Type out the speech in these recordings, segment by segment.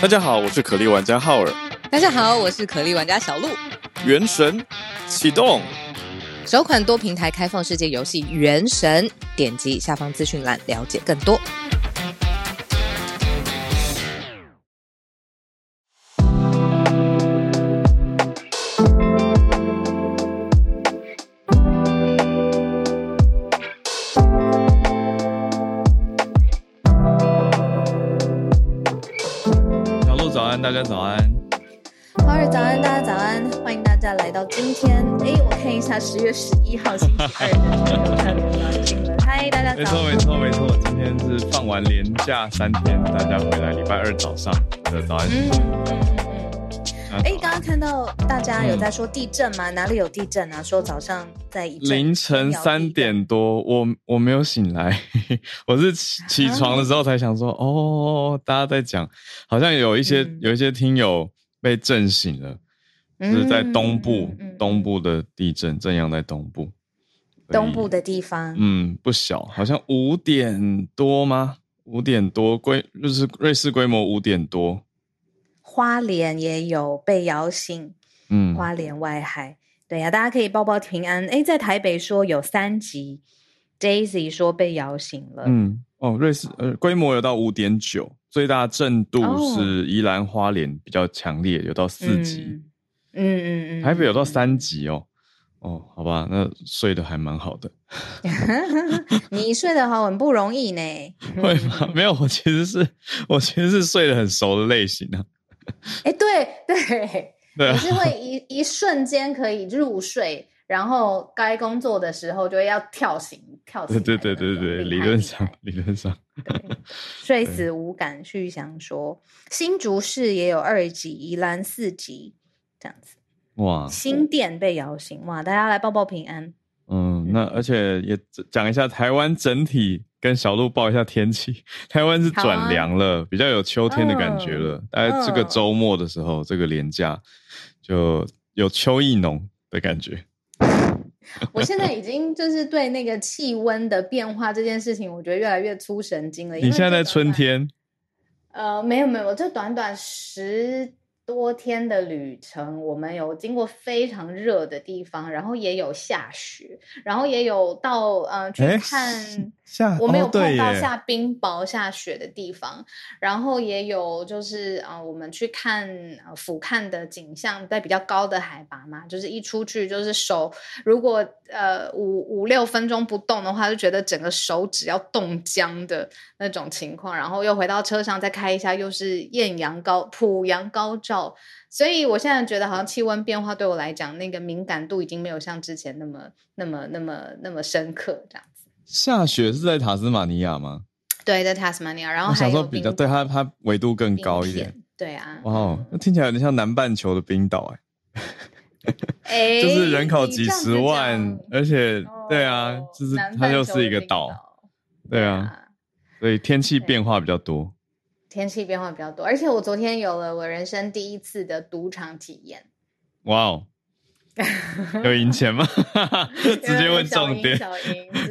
大家好，我是可莉玩家浩尔。大家好，我是可莉玩家小鹿。原神启动，首款多平台开放世界游戏《原神》，点击下方资讯栏了解更多。假三天，大家回来礼拜二早上的早安。哎，刚刚看到大家有在说地震吗？哪里有地震啊？说早上在凌晨三点多，我我没有醒来，我是起起床的时候才想说，哦，大家在讲，好像有一些、嗯有一些听友被震醒了，嗯就是在东部、东部的地震，震央在东部，东部的地方。嗯不小，好像五点多吗？五点多规就是瑞士规模五点多，花莲也有被摇醒，嗯，花莲外海。对呀、大家可以报报平安。哎，在台北说有三级，Daisy 说被摇醒了。嗯，哦，瑞士呃规模有到五点九，最大震度哦是宜兰花莲比较强烈，有到四级。嗯嗯嗯嗯，台北有到嗯三级哦，哦，好吧，那睡得还蛮好的，你睡得好很不容易呢。会吗？没有，我其实是我其实是睡得很熟的类型啊，哎，对对，对啊，你是会一一瞬间可以入睡，然后该工作的时候就要跳醒，跳醒对对对对对，理论上理论上，对，睡 死无感。旭翔说，新竹市也有二级，宜兰四级，这样子。哇，新店被摇醒，哇！大家来报报平安。嗯，那而且也讲一下台湾整体。跟小鹿报一下天气，台湾是转凉了，比较有秋天的感觉了。大概这个嗯周末的时候，这个连假就有秋意浓的感觉。我现在已经就是对那个气温的变化这件事情，我觉得越来越粗神经了。你现在在春天，呃，没有没有，这短短十多天的旅程，我们有经过非常热的地方，然后也有下雪，然后也有到呃去诶看。下我没有碰到下冰雹、下雪的地方，然后也有就是啊、呃我们去看呃俯瞰的景象，在比较高的海拔嘛，就是一出去就是手，如果呃五五六分钟不动的话，就觉得整个手指要冻僵的那种情况，然后又回到车上再开一下，又是艳阳高普阳高照，所以我现在觉得好像气温变化对我来讲，那个敏感度已经没有像之前那么那么那么那么深刻这样子。下雪是在塔斯马尼亚吗？对，在 Tasmania，然后我还有冰想说比较对它它纬度更高一点。片。对啊，哇哦，那听起来有点像南半球的冰岛哎，哎，就是人口几十万，而且对啊哦，就是它就是一个岛，对啊，，所以天气变化比较多。天气变化比较多，而且我昨天有了我人生第一次的赌场体验，哇哦，有赢钱吗？直接问重点，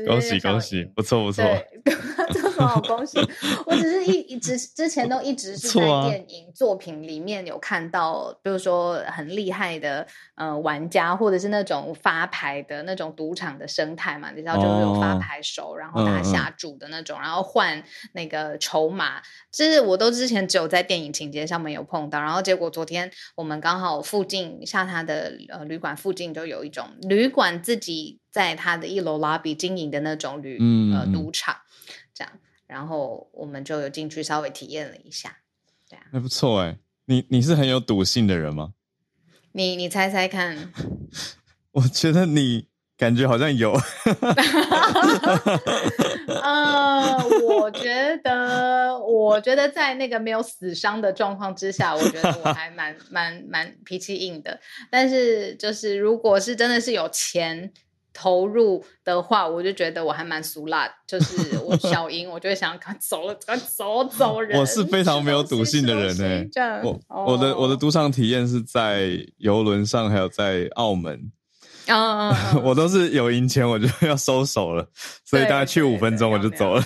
恭喜恭喜，不错不错。对，这有什么好恭喜？我只是一一直之前都一直是在电影作品里面有看到，比如说很厉害的呃玩家，或者是那种发牌的那种赌场的生态嘛，你知道就是有发哦牌手，然后大家下注的那种，然后换那个筹码，这是我都之前只有在电影情节上面有碰到，然后结果昨天我们刚好附近下他的呃旅馆附近就有一种旅馆自己在他的一楼 lobby 经营的那种旅呃赌场，这样，然后我们就有进去稍微体验了一下。对啊，还不错哎，你你是很有赌性的人吗？你你猜猜看，我觉得你感觉好像有，呃，我觉得，我觉得在那个没有死伤的状况之下，我觉得我还蛮蛮蛮脾气硬的。但是，就是如果是真的是有钱投入的话，我就觉得我还蛮俗辣。就 是我小赢，我就会想赶快走了，赶快走走人。我是非常没有赌性的人呢、我我的我的哦赌场体验是在游轮上，还有在澳门，嗯 我都是有赢钱我就要收手了，所以大概去对五分钟我就走了。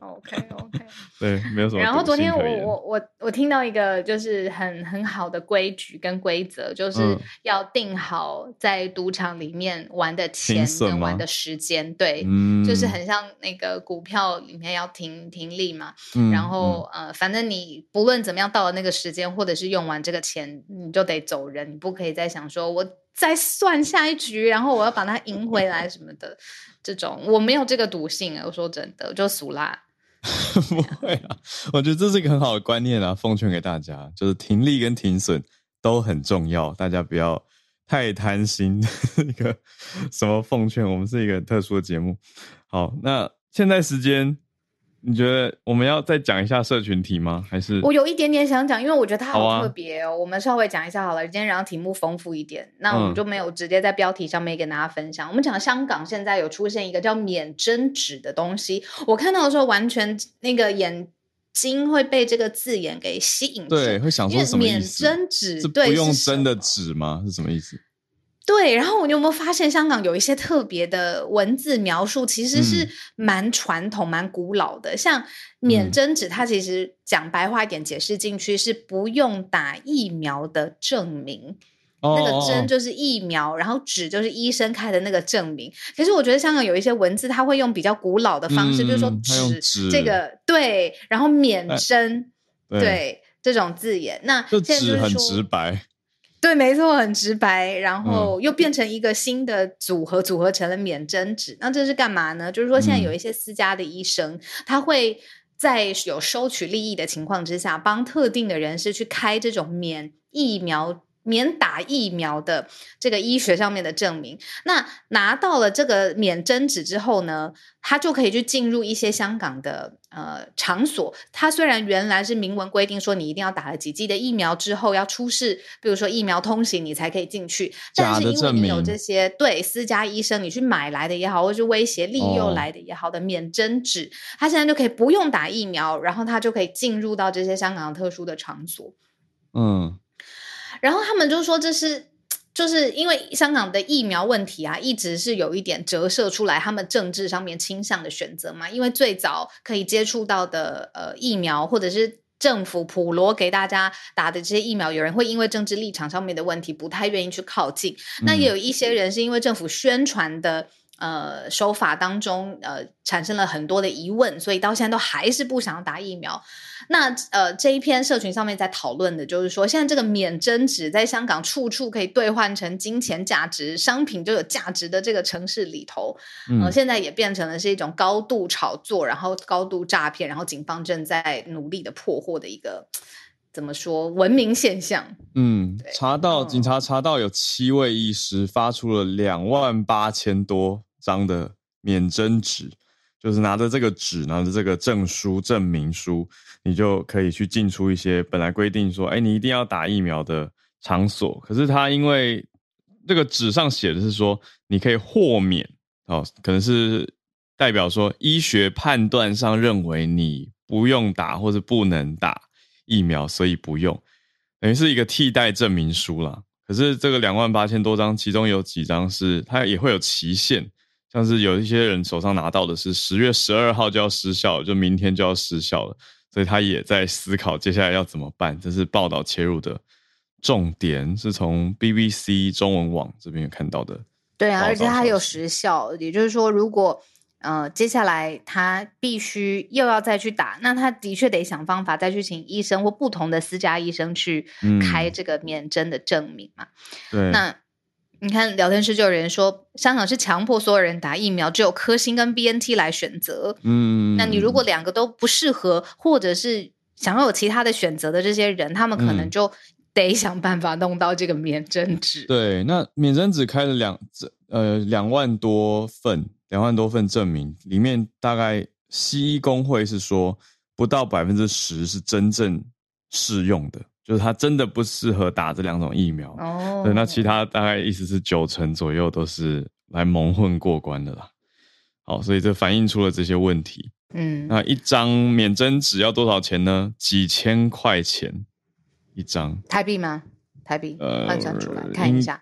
OK OK。对，没有什么。然后昨天我我我我听到一个就是很很好的规矩跟规则，就是要定好在赌场里面玩的钱跟玩的时间，对，就是很像那个股票里面要停停利嘛。然后呃，反正你不论怎么样到了那个时间，或者是用完这个钱，你就得走人，你不可以再想说我再算下一局，然后我要把它赢回来什么的。这种我没有这个赌性啊，我说真的，我就俗辣。不会啊，我觉得这是一个很好的观念啊，奉劝给大家，就是停利跟停损都很重要，大家不要太贪心。一个什么奉劝？我们是一个特殊的节目。好，那现在时间。你觉得我们要再讲一下社群题吗？还是我有一点点想讲，因为我觉得它好特别哦。我们稍微讲一下好了，今天让题目丰富一点，那我们就没有直接在标题上面跟大家分享。我们讲香港现在有出现一个叫免针纸的东西，我看到的时候完全那个眼睛会被这个字眼给吸引，对，会想说什么免针纸，对，不用真的纸吗？是什么意思？对，然后你有没有发现香港有一些特别的文字描述，其实是蛮传统、蛮古老的。像免针纸，它其实讲白话一点解释进去是不用打疫苗的证明。那个针就是疫苗，然后纸就是医生开的那个证明。可是我觉得香港有一些文字，它会用比较古老的方式，比如说纸这个对，然后免针对这种字眼。那就纸很直白。对，没错，很直白，然后又变成一个新的组合，组合成了免针纸。那这是干嘛呢？就是说，现在有一些私家的医生，他会在有收取利益的情况之下，帮特定的人士去开这种免疫苗。免打疫苗的这个医学上面的证明，那拿到了这个免针纸之后呢，他就可以去进入一些香港的呃场所。他虽然原来是明文规定说你一定要打了几剂的疫苗之后要出示，比如说疫苗通行你才可以进去，但是因为你有这些对私家医生你去买来的也好，或者是威胁利诱来的也好的免针纸，他现在就可以不用打疫苗，然后他就可以进入到这些香港特殊的场所。嗯。然后他们就说这是，就是因为香港的疫苗问题啊，一直是有一点折射出来他们政治上面倾向的选择嘛。因为最早可以接触到的呃疫苗，或者是政府普罗给大家打的这些疫苗，有人会因为政治立场上面的问题不太愿意去靠近。那也有一些人是因为政府宣传的。呃，手法当中呃产生了很多的疑问，所以到现在都还是不想要打疫苗。那呃这一篇社群上面在讨论的就是说，现在这个免征纸在香港处处可以兑换成金钱价值商品就有价值的这个城市里头，嗯，现在也变成了是一种高度炒作，然后高度诈骗，然后警方正在努力的破获的一个怎么说文明现象？嗯，查到警察查到有七位医师发出了两万八千多。张的免征纸，就是拿着这个纸，拿着这个证书证明书，你就可以去进出一些本来规定说，哎，你一定要打疫苗的场所。可是他因为这个纸上写的是说，你可以豁免哦，可能是代表说医学判断上认为你不用打或者不能打疫苗，所以不用，等于是一个替代证明书啦。可是这个两万八千多张，其中有几张是它也会有期限。像是有一些人手上拿到的是十月十二号就要失效，就明天就要失效了，所以他也在思考接下来要怎么办。这是报道切入的重点，是从 BBC 中文网这边看到的。对啊，而且它有时效，也就是说，如果呃接下来他必须又要再去打，那他的确得想方法再去请医生或不同的私家医生去开这个免针的证明嘛。对，那。你看聊天室就有人说，香港是强迫所有人打疫苗，只有科兴跟 B N T 来选择。嗯，那你如果两个都不适合，或者是想要有其他的选择的这些人，他们可能就得想办法弄到这个免针纸。对，那免针纸开了两呃两万多份，两万多份证明里面，大概西医工会是说不到百分之十是真正适用的。就是它真的不适合打这两种疫苗哦，对，那其他大概意思是九成左右都是来蒙混过关的啦。好，所以这反映出了这些问题。嗯，那一张免针纸要多少钱呢？几千块钱一张，台币吗？台币，呃，换算出来看一下，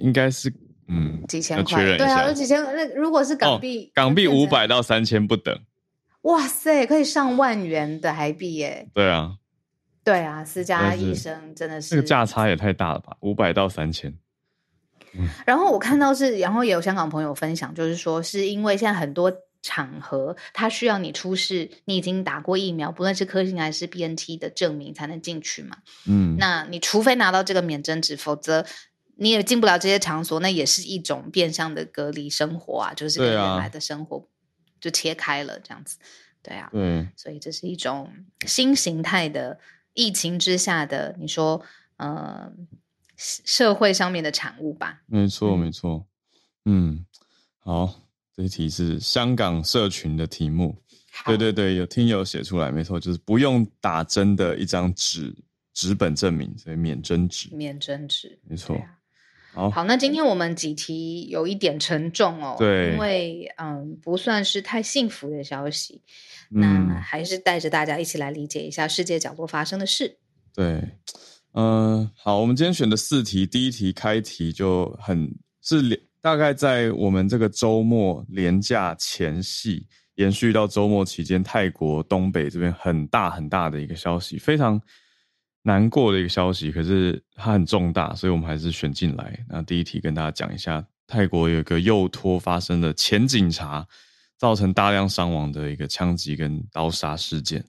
应该是嗯几千块，对啊，有几千。那如果是港币，港币五百到三千不等。哇塞，可以上万元的台币耶！对啊，对啊，私家医生真的是这个价差也太大了吧，五百到三千。然后我看到是，然后也有香港朋友分享，就是说是因为现在很多场合，他需要你出示你已经打过疫苗，不论是科兴还是 BNT 的证明才能进去嘛。嗯，那你除非拿到这个免针纸，否则你也进不了这些场所，那也是一种变相的隔离生活啊，就是跟原来的生活就切开了这样子。对啊，嗯，所以这是一种新形态的疫情之下的，你说呃社会上面的产物吧。没错，嗯没错。嗯，好，这一题是香港社群的题目。对对对，有听友写出来，没错，就是不用打针的一张纸纸本证明，所以免针纸。免针纸，没错啊好，好，那今天我们几题有一点沉重哦，对。因为嗯，不算是太幸福的消息，嗯。那还是带着大家一起来理解一下世界角落发生的事。对，嗯、好，我们今天选的四题，第一题开题就很是连大概在我们这个周末连假前夕，延续到周末期间，泰国东北这边很大很大的一个消息，非常难过的一个消息，可是它很重大，所以我们还是选进来。那第一题跟大家讲一下，泰国有一个幼托发生的前警察造成大量伤亡的一个枪击跟刀杀事件。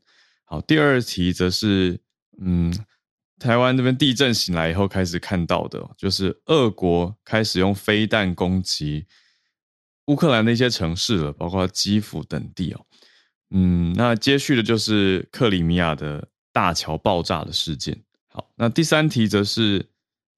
好，第二题则是，嗯，台湾这边地震醒来以后开始看到的，就是俄国开始用飞弹攻击乌克兰的一些城市了，包括基辅等地哦。嗯，那接续的就是克里米亚的大桥爆炸的事件。好，那第三题则是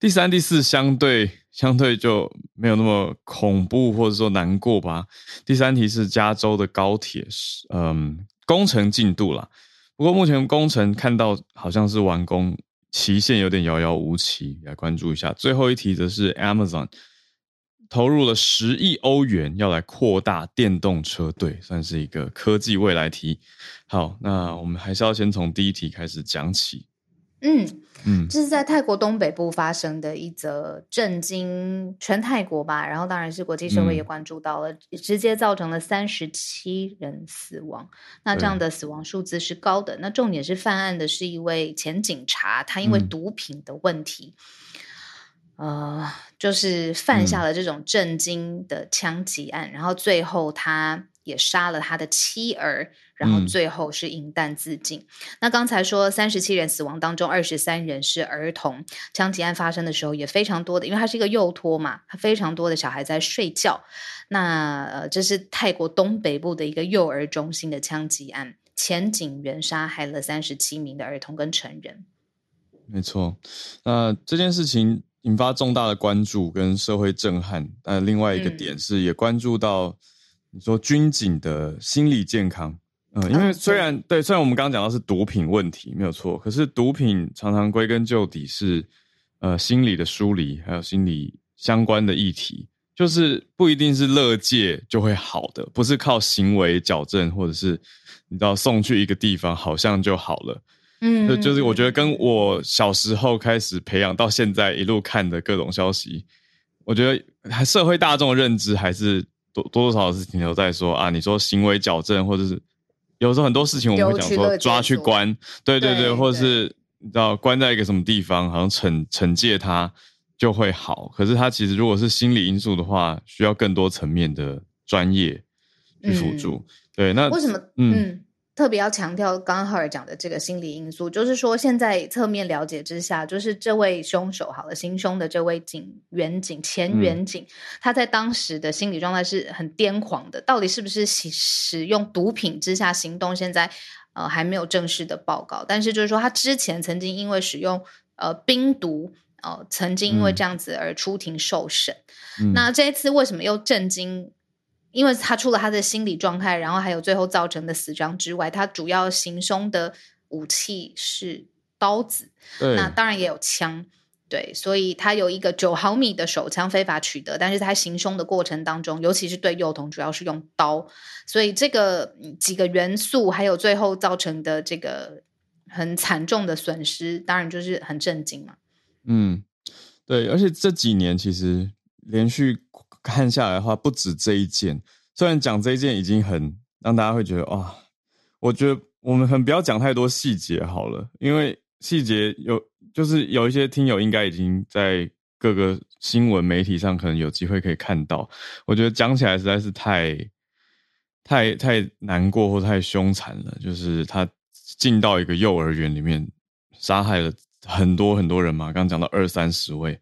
第三、第四相对相对就没有那么恐怖或者说难过吧。第三题是加州的高铁嗯工程进度啦，不过目前工程看到好像是完工期限有点遥遥无期，来关注一下。最后一题则是 Amazon 投入了十亿欧元，要来扩大电动车队，算是一个科技未来题。好，那我们还是要先从第一题开始讲起。嗯，嗯，这是在泰国东北部发生的一则震惊全泰国吧，然后当然是国际社会也嗯关注到了，直接造成了三十七人死亡。那这样的死亡数字是高的。那重点是犯案的是一位前警察，他因为嗯毒品的问题，呃，就是犯下嗯了这种震惊的枪击案，然后最后他也杀了他的妻儿，然后嗯最后是饮弹自尽。那刚才说三十七人死亡当中，二十三人是儿童。枪击案发生的时候也非常多的，因为它是一个幼托嘛，它非常多的小孩在睡觉。那呃，这是泰国东北部的一个幼儿中心的枪击案，前警员杀害了三十七名的儿童跟成人。没错。那这件事情引发重大的关注跟社会震撼。但另外一个嗯点是，也关注到你说军警的心理健康。嗯，因为哦虽然、对，虽然我们刚刚讲到是毒品问题没有错，可是毒品常常归根究底是呃心理的疏离，还有心理相关的议题，就是不一定是乐界就会好的，不是靠行为矫正或者是你知道送去一个地方好像就好了。嗯就就是我觉得跟我小时候开始培养到现在一路看的各种消息，我觉得还社会大众的认知还是多多多少少是停留在说啊，你说行为矫正，或者是有时候很多事情我们会讲说抓去关，对对对对，或者是你知道关在一个什么地方，好像惩惩戒他就会好。可是他其实如果是心理因素的话，需要更多层面的专业去辅助。对，那为什么？嗯嗯，特别要强调刚刚浩尔讲的这个心理因素，就是说现在侧面了解之下，就是这位凶手好了，行凶的这位警员警前嗯员警，他在当时的心理状态是很癫狂的，到底是不是使使用毒品之下行动？现在呃还没有正式的报告，但是就是说他之前曾经因为使用呃冰毒。哦，曾经因为嗯这样子而出庭受审，嗯那这一次为什么又震惊？因为他除了他的心理状态，然后还有最后造成的死伤之外，他主要行凶的武器是刀子，那当然也有枪。对，所以他有一个九毫米的手枪非法取得，但是他行凶的过程当中，尤其是对幼童，主要是用刀，所以这个嗯几个元素，还有最后造成的这个很惨重的损失，当然就是很震惊嘛。嗯，对，而且这几年其实连续看下来的话，不止这一件。虽然讲这一件已经很让大家会觉得哇，我觉得我们很不要讲太多细节好了，因为细节有就是有一些听友应该已经在各个新闻媒体上可能有机会可以看到。我觉得讲起来实在是太太太难过或太凶残了，就是他进到一个幼儿园里面杀害了很多很多人嘛，刚刚讲到二三十位。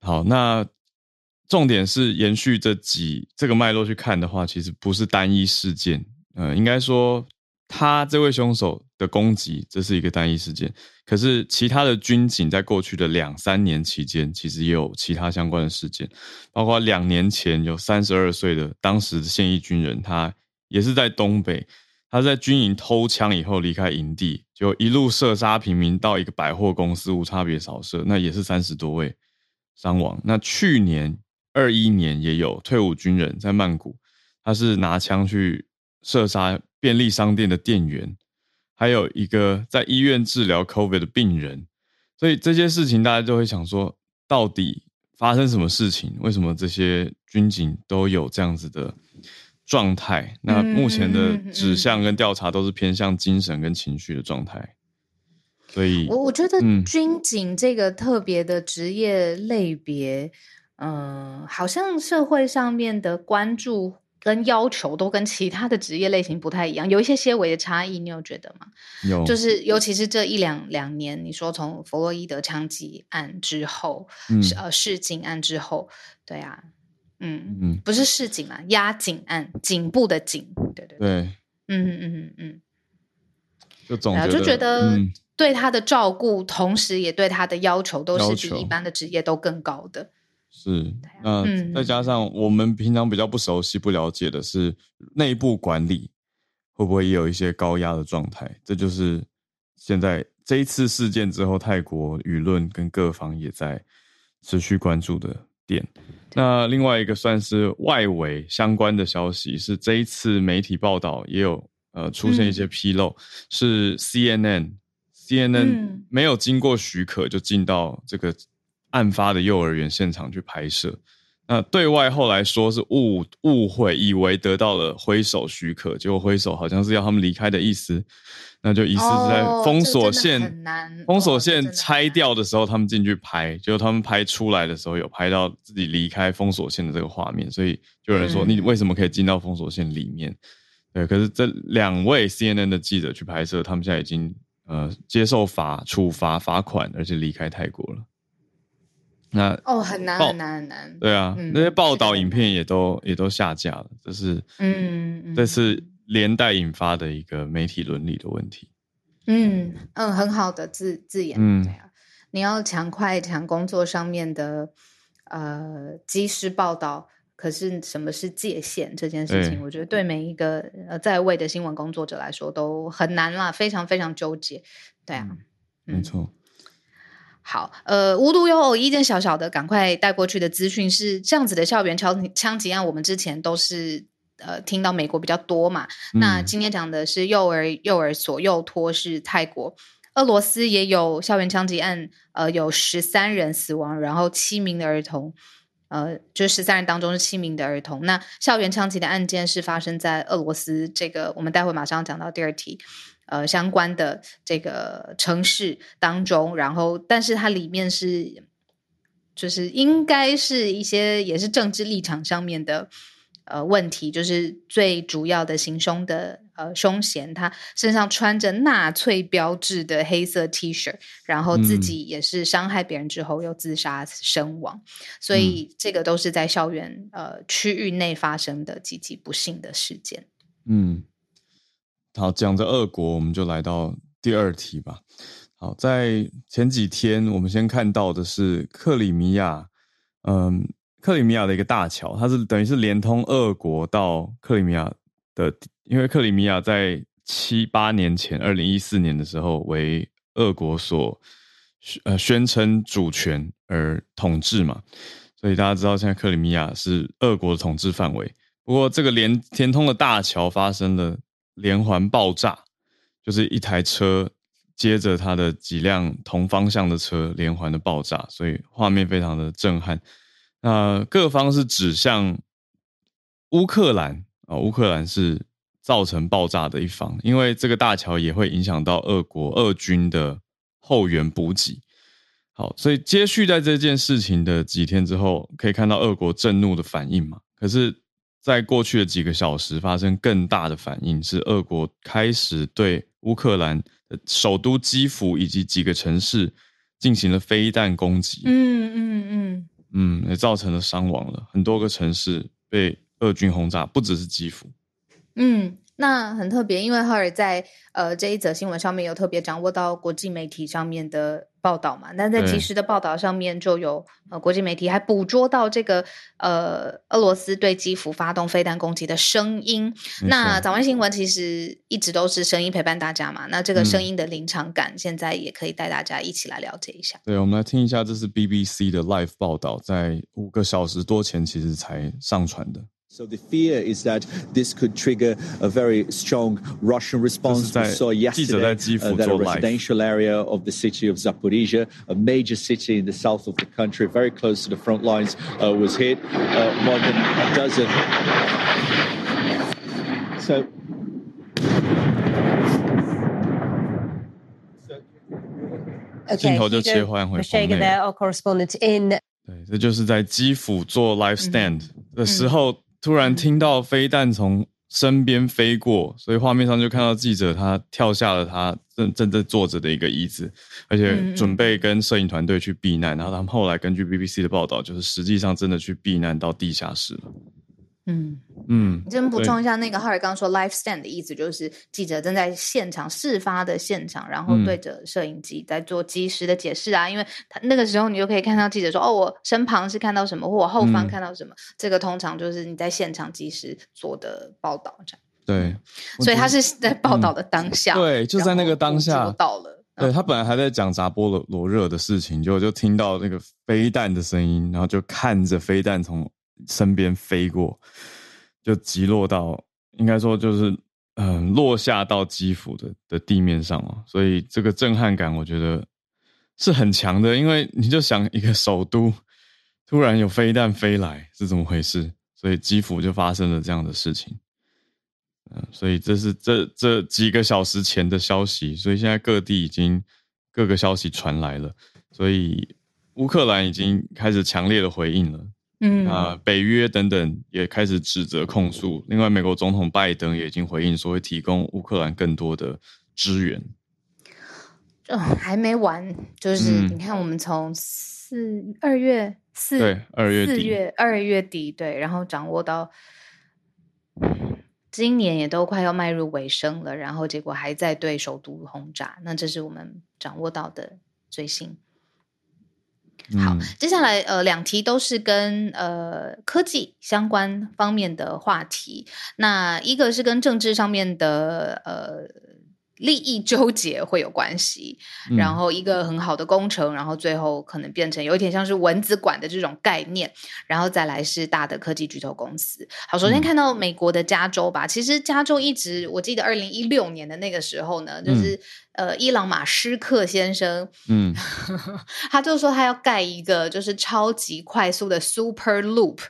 好，那。重点是延续这几这个脉络去看的话，其实不是单一事件。呃，应该说他这位凶手的攻击，这是一个单一事件。可是其他的军警在过去的两三年期间，其实也有其他相关的事件，包括两年前有三十二岁的当时的现役军人，他也是在东北，他在军营偷枪以后离开营地，就一路射杀平民到一个百货公司无差别扫射，那也是三十多位伤亡。那去年。二一年也有退伍军人在曼谷，他是拿枪去射杀便利商店的店员，还有一个在医院治疗 COVID 的病人，所以这些事情大家就会想说，到底发生什么事情？为什么这些军警都有这样子的状态？那目前的指向跟调查都是偏向精神跟情绪的状态，所以我我觉得军警这个特别的职业类别。嗯，好像社会上面的关注跟要求都跟其他的职业类型不太一样，有一些些微的差异，你有觉得吗？有，就是尤其是这一两两年，你说从弗洛伊德枪击案之后，呃，市警案之后，对啊，嗯嗯，不是市警啊，压警案，颈部的颈，对对对，嗯嗯嗯嗯，就总就觉得对他的照顾，同时也对他的要求，都是比一般的职业都更高的。是，那再加上我们平常比较不熟悉、不了解的是内部管理会不会也有一些高压的状态？这就是现在这一次事件之后，泰国舆论跟各方也在持续关注的点。那另外一个算是外围相关的消息是，这一次媒体报道也有呃出现一些纰漏，是 CNN，CNN 没有经过许可就进到这个。案发的幼儿园现场去拍摄，那对外后来说是误误会，以为得到了挥手许可，结果挥手好像是要他们离开的意思，那就疑似是在封锁线封锁线拆掉的时候，他们进去拍，结果他们拍出来的时候有拍到自己离开封锁线的这个画面，所以就有人说你为什么可以进到封锁线里面？对，可是这两位 CNN 的记者去拍摄，他们现在已经呃接受罚处罚罚款，而且离开泰国了。那哦，很难很难很难。对啊，那些报道影片也都也都下架了，这是嗯，这是连带引发的一个媒体伦理的问题。嗯嗯，很好的字字眼。嗯，你要强快强工作上面的呃及时报道，可是什么是界限这件事情，我觉得对每一个呃在位的新闻工作者来说都很难啦，非常非常纠结。对啊，没错。好，呃，无独有偶，一件小小的赶快带过去的资讯是这样子的：校园枪枪击案，我们之前都是呃听到美国比较多嘛。那今天讲的是幼儿幼儿所幼托是泰国，俄罗斯也有校园枪击案，呃，有十三人死亡，然后七名的儿童，呃，就十三人当中是七名的儿童。那校园枪击的案件是发生在俄罗斯，这个我们待会马上讲到第二题。呃，相关的这个城市当中，然后，但是它里面是，就是应该是一些也是政治立场上面的呃问题，就是最主要的行凶的呃凶嫌，他身上穿着纳粹标志的黑色 T 恤，然后自己也是伤害别人之后又自杀身亡，所以这个都是在校园呃区域内发生的极其不幸的事件。嗯。好，讲着俄国，我们就来到第二题吧。好，在前几天，我们先看到的是克里米亚，嗯，克里米亚的一个大桥，它是等于是连通俄国到克里米亚的，因为克里米亚在七八年前，二零一四年的时候为俄国所呃宣称主权而统治嘛，所以大家知道现在克里米亚是俄国的统治范围。不过，这个连连通的大桥发生了。连环爆炸，就是一台车接着它的几辆同方向的车连环的爆炸，所以画面非常的震撼。那各方是指向乌克兰啊，乌克兰是造成爆炸的一方，因为这个大桥也会影响到俄国俄军的后援补给。好，所以接续在这件事情的几天之后，可以看到俄国震怒的反应嘛？可是，在过去的几个小时，发生更大的反应，是俄国开始对乌克兰的首都基辅以及几个城市进行了飞弹攻击。嗯嗯嗯嗯，也造成了伤亡了，很多个城市被俄军轰炸，不只是基辅。嗯，那很特别，因为赫尔在呃这一则新闻上面有特别掌握到国际媒体上面的报道嘛？那在对及时的报道上面就有呃国际媒体还捕捉到这个呃俄罗斯对基辅发动飞弹攻击的声音。那早安新闻其实一直都是声音陪伴大家嘛，那这个嗯声音的临场感，现在也可以带大家一起来了解一下。对，我们来听一下，这是 BBC 的 live 报道，在五个小时多前其实才上传的。So the fear is that this could trigger a very strong Russian response. We 这是 saw 在记者 yesterday 在基辅 uh, that a 做 live residential area of the city of Zaporizhia, a major city in the south of the country, very close to the front lines, uh, was hit. Uh, more than a dozen. So 镜头就切换回 Mashega 棚内 there, our correspondent in 对，这就是在基辅做 live stand 嗯的时候， 突然听到飞弹从身边飞过，所以画面上就看到记者他跳下了他正正在坐着的一个椅子，而且准备跟摄影团队去避难。然后他们后来根据 BBC 的报道，就是实际上真的去避难到地下室了。嗯。嗯，这边补充一下，那个哈尔刚说 live stand 的意思就是记者正在现场事发的现场，然后嗯对着摄影机在做及时的解释啊。因为他那个时候你就可以看到记者说：“哦，我身旁是看到什么，或我后方嗯看到什么。这个通常就是你在现场及时做的报道，这样。对，所以他是在报道的当下，嗯对就在那个当下到了。对他本来还在讲扎波罗罗热的事情，结果就听到那个飞弹的声音，然后就看着飞弹从身边飞过，就击落到，应该说就是嗯、落下到基辅的的地面上哦，所以这个震撼感我觉得是很强的，因为你就想一个首都突然有飞弹飞来是怎么回事，所以基辅就发生了这样的事情。嗯，所以这是这这几个小时前的消息，所以现在各地已经各个消息传来了，所以乌克兰已经开始强烈的回应了。嗯啊，北约等等也开始指责控诉。另外，美国总统拜登也已经回应说会提供乌克兰更多的支援。哦还没完，就是嗯你看，我们从四二月四对二月底四月二月底对，然后掌握到今年也都快要迈入尾声了，然后结果还在对首都轰炸，那这是我们掌握到的最新。好嗯，接下来呃两题都是跟呃科技相关方面的话题，那一个是跟政治上面的呃利益纠结会有关系，嗯然后一个很好的工程，然后最后可能变成有一点像是蚊子馆的这种概念，然后再来是大的科技巨头公司。好，首先嗯看到美国的加州吧，其实加州一直我记得二零一六年的那个时候呢，就是、呃伊朗马斯克先生，嗯 他就说他要盖一个就是超级快速的 Super Loop。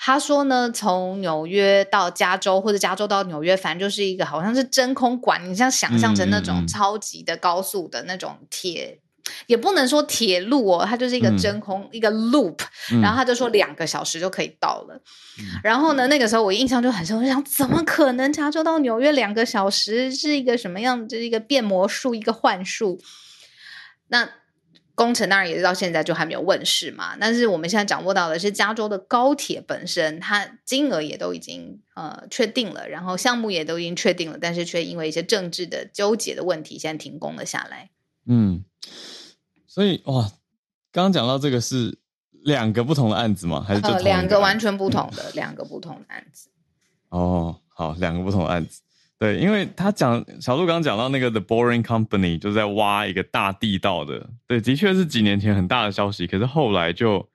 他说呢，从纽约到加州或者加州到纽约，反正就是一个好像是真空管，你像想象成那种超级的高速的那种铁。也不能说铁路哦，它就是一个嗯真空、一个 loop，、嗯然后他就说两个小时就可以到了。然后呢，那个时候我印象就很深，我就想怎么可能加州到纽约两个小时是一个什么样？就是一个变魔术，一个幻术。那工程当然也是到现在就还没有问世嘛，但是我们现在掌握到的是加州的高铁本身，它金额也都已经呃确定了，然后项目也都已经确定了，但是却因为一些政治的纠结的问题，现在停工了下来。嗯，所以哇，刚刚讲到这个是两个不同的案子吗？还是就呃，两个完全不同的，两个不同的案子。哦，好，两个不同的案子。对，因为他讲小鹿刚刚讲到那个 The Boring Company 就在挖一个大地道的，对，的确是几年前很大的消息，可是后来就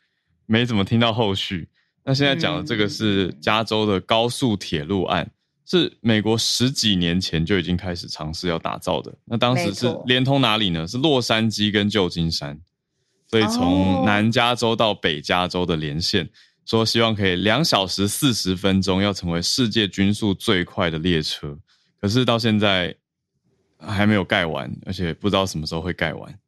没怎么听到后续。那现在讲的这个是加州的高速铁路案，是美国十几年前就已经开始尝试要打造的。那当时是连通哪里呢？是洛杉矶跟旧金山，所以从哦南加州到北加州的连线。说希望可以两小时四十分钟，要成为世界均速最快的列车，可是到现在还没有盖完，而且不知道什么时候会盖完。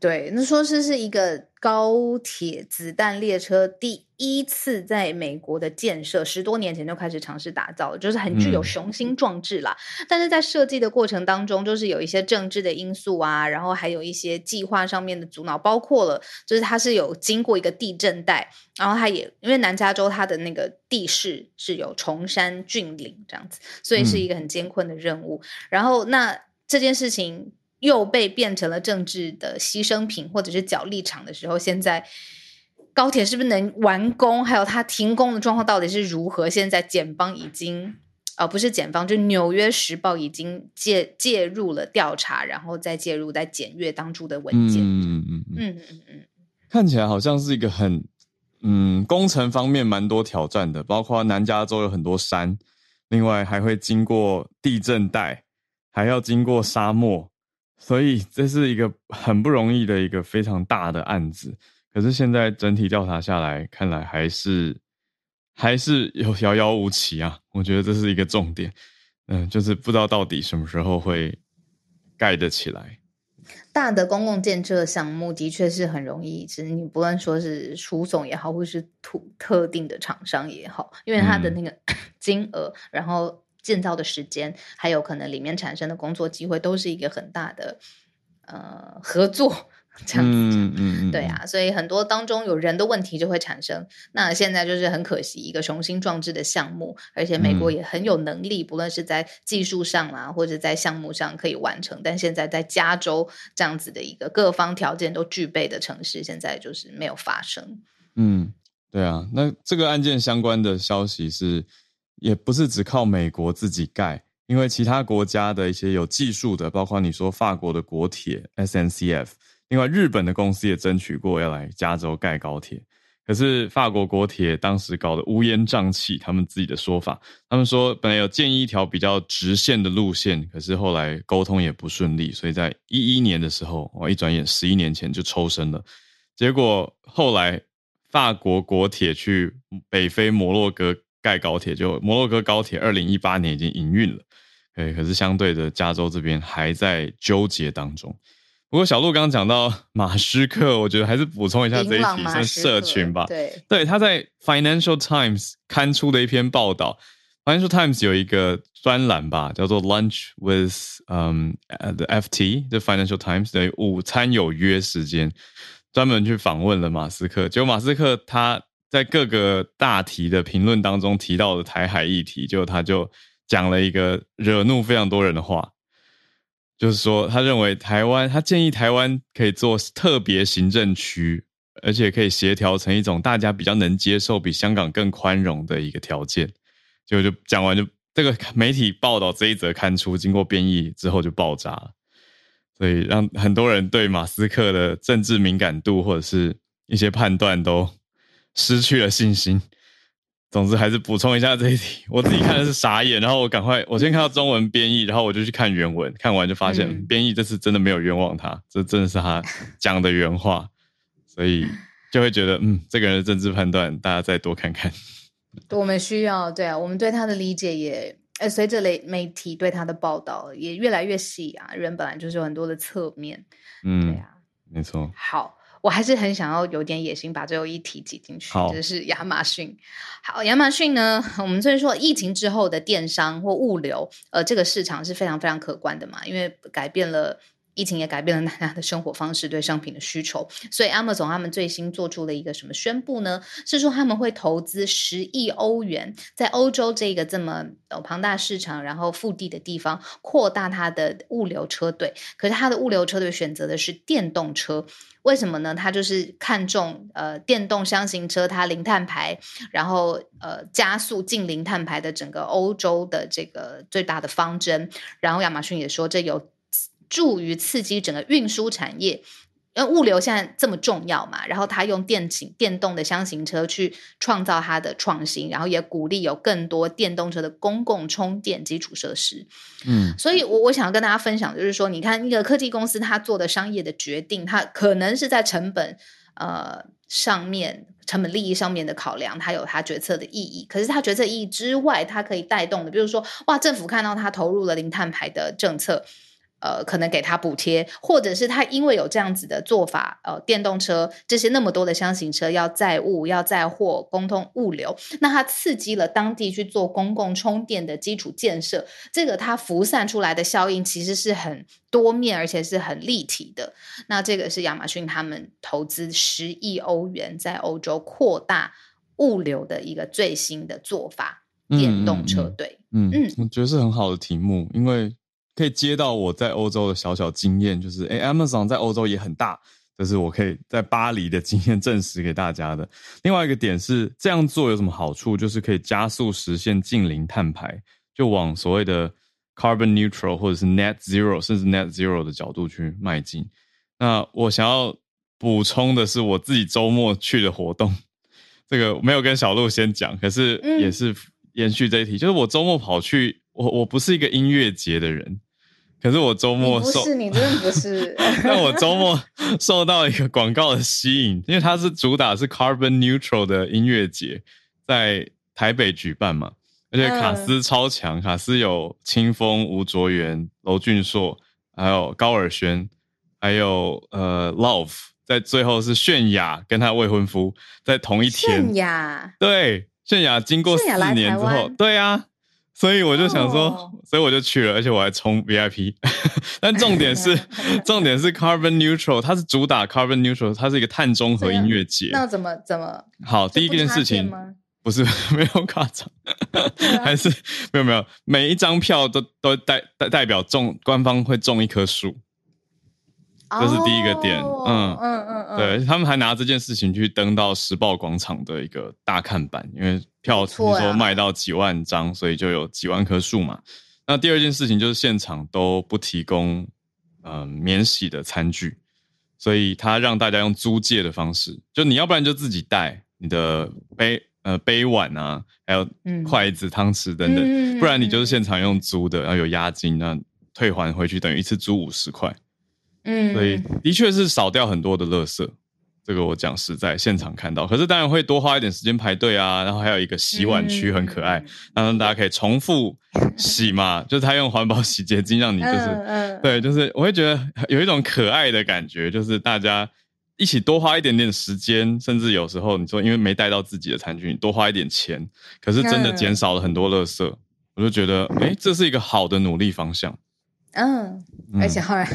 对，那说是是一个高铁子弹列车第一次在美国的建设，十多年前就开始尝试打造，就是很具有雄心壮志啦。但是在设计的过程当中，就是有一些政治的因素啊，然后还有一些计划上面的阻挠，包括了就是它是有经过一个地震带，然后它也因为南加州它的那个地势是有崇山峻岭这样子，所以是一个很艰困的任务。然后那这件事情。又被变成了政治的牺牲品或者是角力场的时候，现在高铁是不是能完工？还有它停工的状况到底是如何？现在检方已经，呃，不是检方，就《纽约时报》已经介介入了调查，然后再介入在检阅当初的文件。嗯嗯嗯嗯嗯嗯，看起来好像是一个很嗯工程方面蛮多挑战的，包括南加州有很多山，另外还会经过地震带，还要经过沙漠。所以这是一个很不容易的一个非常大的案子，可是现在整体调查下来，看来还是还是有遥遥无期啊！我觉得这是一个重点，嗯，就是不知道到底什么时候会盖得起来。大的公共建设项目的确是很容易，其实你不论说是输送也好，或是土特定的厂商也好，因为它的那个 金额，然后。建造的时间，还有可能里面产生的工作机会，都是一个很大的呃合作这样子。嗯嗯嗯，对啊，所以很多当中有人的问题就会产生。那现在就是很可惜，一个雄心壮志的项目，而且美国也很有能力，不论是在技术上啊，或者在项目上可以完成。但现在在加州这样子的一个各方条件都具备的城市，现在就是没有发生。嗯，对啊，那这个案件相关的消息是。也不是只靠美国自己盖，因为其他国家的一些有技术的，包括你说法国的国铁 SNCF，另外日本的公司也争取过要来加州盖高铁，可是法国国铁当时搞得乌烟瘴气，他们自己的说法，他们说本来有建议一条比较直线的路线，可是后来沟通也不顺利，所以在一一年的时候，我一转眼十一年前就抽身了，结果后来法国国铁去北非摩洛哥。盖高铁就摩洛哥高铁，二零一八年已经营运了，哎，可是相对的加州这边还在纠结当中。不过小鹿刚刚讲到马斯克，我觉得还是补充一下这一题，是社群吧？对，对，他在 Financial Times 刊出的一篇报道，Financial Times 有一个专栏吧，叫做 Lunch with 嗯 the FT 的 Financial Times 的午餐有约时间，专门去访问了马斯克。结果马斯克他。在各个大题的评论当中提到的台海议题，就他就讲了一个惹怒非常多人的话，就是说他认为台湾，他建议台湾可以做特别行政区，而且可以协调成一种大家比较能接受、比香港更宽容的一个条件。结果就讲完，就这个媒体报道这一则刊出，经过编译之后就爆炸了，所以让很多人对马斯克的政治敏感度或者是一些判断都。失去了信心。总之，还是补充一下这一题。我自己看的是傻眼，然后我赶快，我先看到中文编译，然后我就去看原文。看完就发现，编译这次真的没有冤枉他，这真的是他 讲的原话，所以就会觉得，嗯，这个人的政治判断，大家再多看看。我们需要，对啊，我们对他的理解也，呃，随着媒媒体对他的报道也越来越细啊。人本来就是有很多的侧面，嗯，对啊，没错。好。我还是很想要有点野心，把最后一题挤进去，就是亚马逊。好，亚马逊呢，我们所以说疫情之后的电商或物流，呃，这个市场是非常非常可观的嘛，因为改变了。疫情也改变了大家的生活方式，对商品的需求。所以，Amazon 他们最新做出了一个什么宣布呢？是说他们会投资十亿欧元，在欧洲这个这么庞大市场，然后腹地的地方，扩大它的物流车队。可是，它的物流车队选择的是电动车，为什么呢？它就是看中呃电动箱型车，它零碳排，然后呃加速近零碳排的整个欧洲的这个最大的方针。然后，亚马逊也说这有。助于刺激整个运输产业，因为物流现在这么重要嘛。然后他用电型电动的箱型车去创造它的创新，然后也鼓励有更多电动车的公共充电基础设施。嗯，所以我我想要跟大家分享，就是说，你看一个科技公司它做的商业的决定，它可能是在成本呃上面。成本利益上面的考量，它有它决策的意义。可是它决策意义之外，它可以带动的，比如说，哇，政府看到它投入了零碳排的政策。呃，可能给他补贴，或者是他因为有这样子的做法，呃，电动车这些那么多的箱型车要载物、要载货、公通物流，那它刺激了当地去做公共充电的基础建设，这个它浮散出来的效应其实是很多面，而且是很立体的。那这个是亚马逊他们投资十亿欧元在欧洲扩大物流的一个最新的做法，电动车队。嗯嗯，我觉得是很好的题目，因为。可以接到我在欧洲的小小经验，就是哎，Amazon 在欧洲也很大，这是我可以在巴黎的经验证实给大家的。另外一个点是，这样做有什么好处？就是可以加速实现近零碳排，就往所谓的 carbon neutral 或者是 net zero 甚至 net zero 的角度去迈进。那我想要补充的是，我自己周末去的活动，这个没有跟小鹿先讲，可是也是延续这一题，就是我周末跑去，我我不是一个音乐节的人。可是我周末不是你真的不是，但我周末受到一个广告的吸引，因为它是主打是 carbon neutral 的音乐节，在台北举办嘛，而且卡斯超强，卡斯有清风、吴卓源、娄俊硕，还有高尔宣，还有呃 Love，在最后是泫雅跟她未婚夫在同一天，泫雅？对泫雅经过四年之后，对啊。所以我就想说，所以我就去了，而且我还充 VIP。但重点是，重点是 Carbon Neutral，它是主打 Carbon Neutral，它是一个碳中和音乐节。那怎么怎么？好，第一件事情不是 没有夸张，还是没有没有，每一张票都都代代代表种官方会种一棵树。这是第一个点，嗯嗯嗯嗯，对他们还拿这件事情去登到时报广场的一个大看板，因为票出说卖到几万张，所以就有几万棵树嘛。那第二件事情就是现场都不提供嗯免洗的餐具，所以他让大家用租借的方式，就你要不然就自己带你的杯呃杯碗啊，还有筷子汤匙等等，不然你就是现场用租的，然后有押金，那退还回去等于一次租五十块。嗯，所以的确是少掉很多的垃圾，这个我讲实在，现场看到。可是当然会多花一点时间排队啊，然后还有一个洗碗区很可爱，让大家可以重复洗嘛，就是他用环保洗洁精让你就是，对，就是我会觉得有一种可爱的感觉，就是大家一起多花一点点时间，甚至有时候你说因为没带到自己的餐具，你多花一点钱，可是真的减少了很多垃圾，我就觉得哎，这是一个好的努力方向。嗯，而且后来。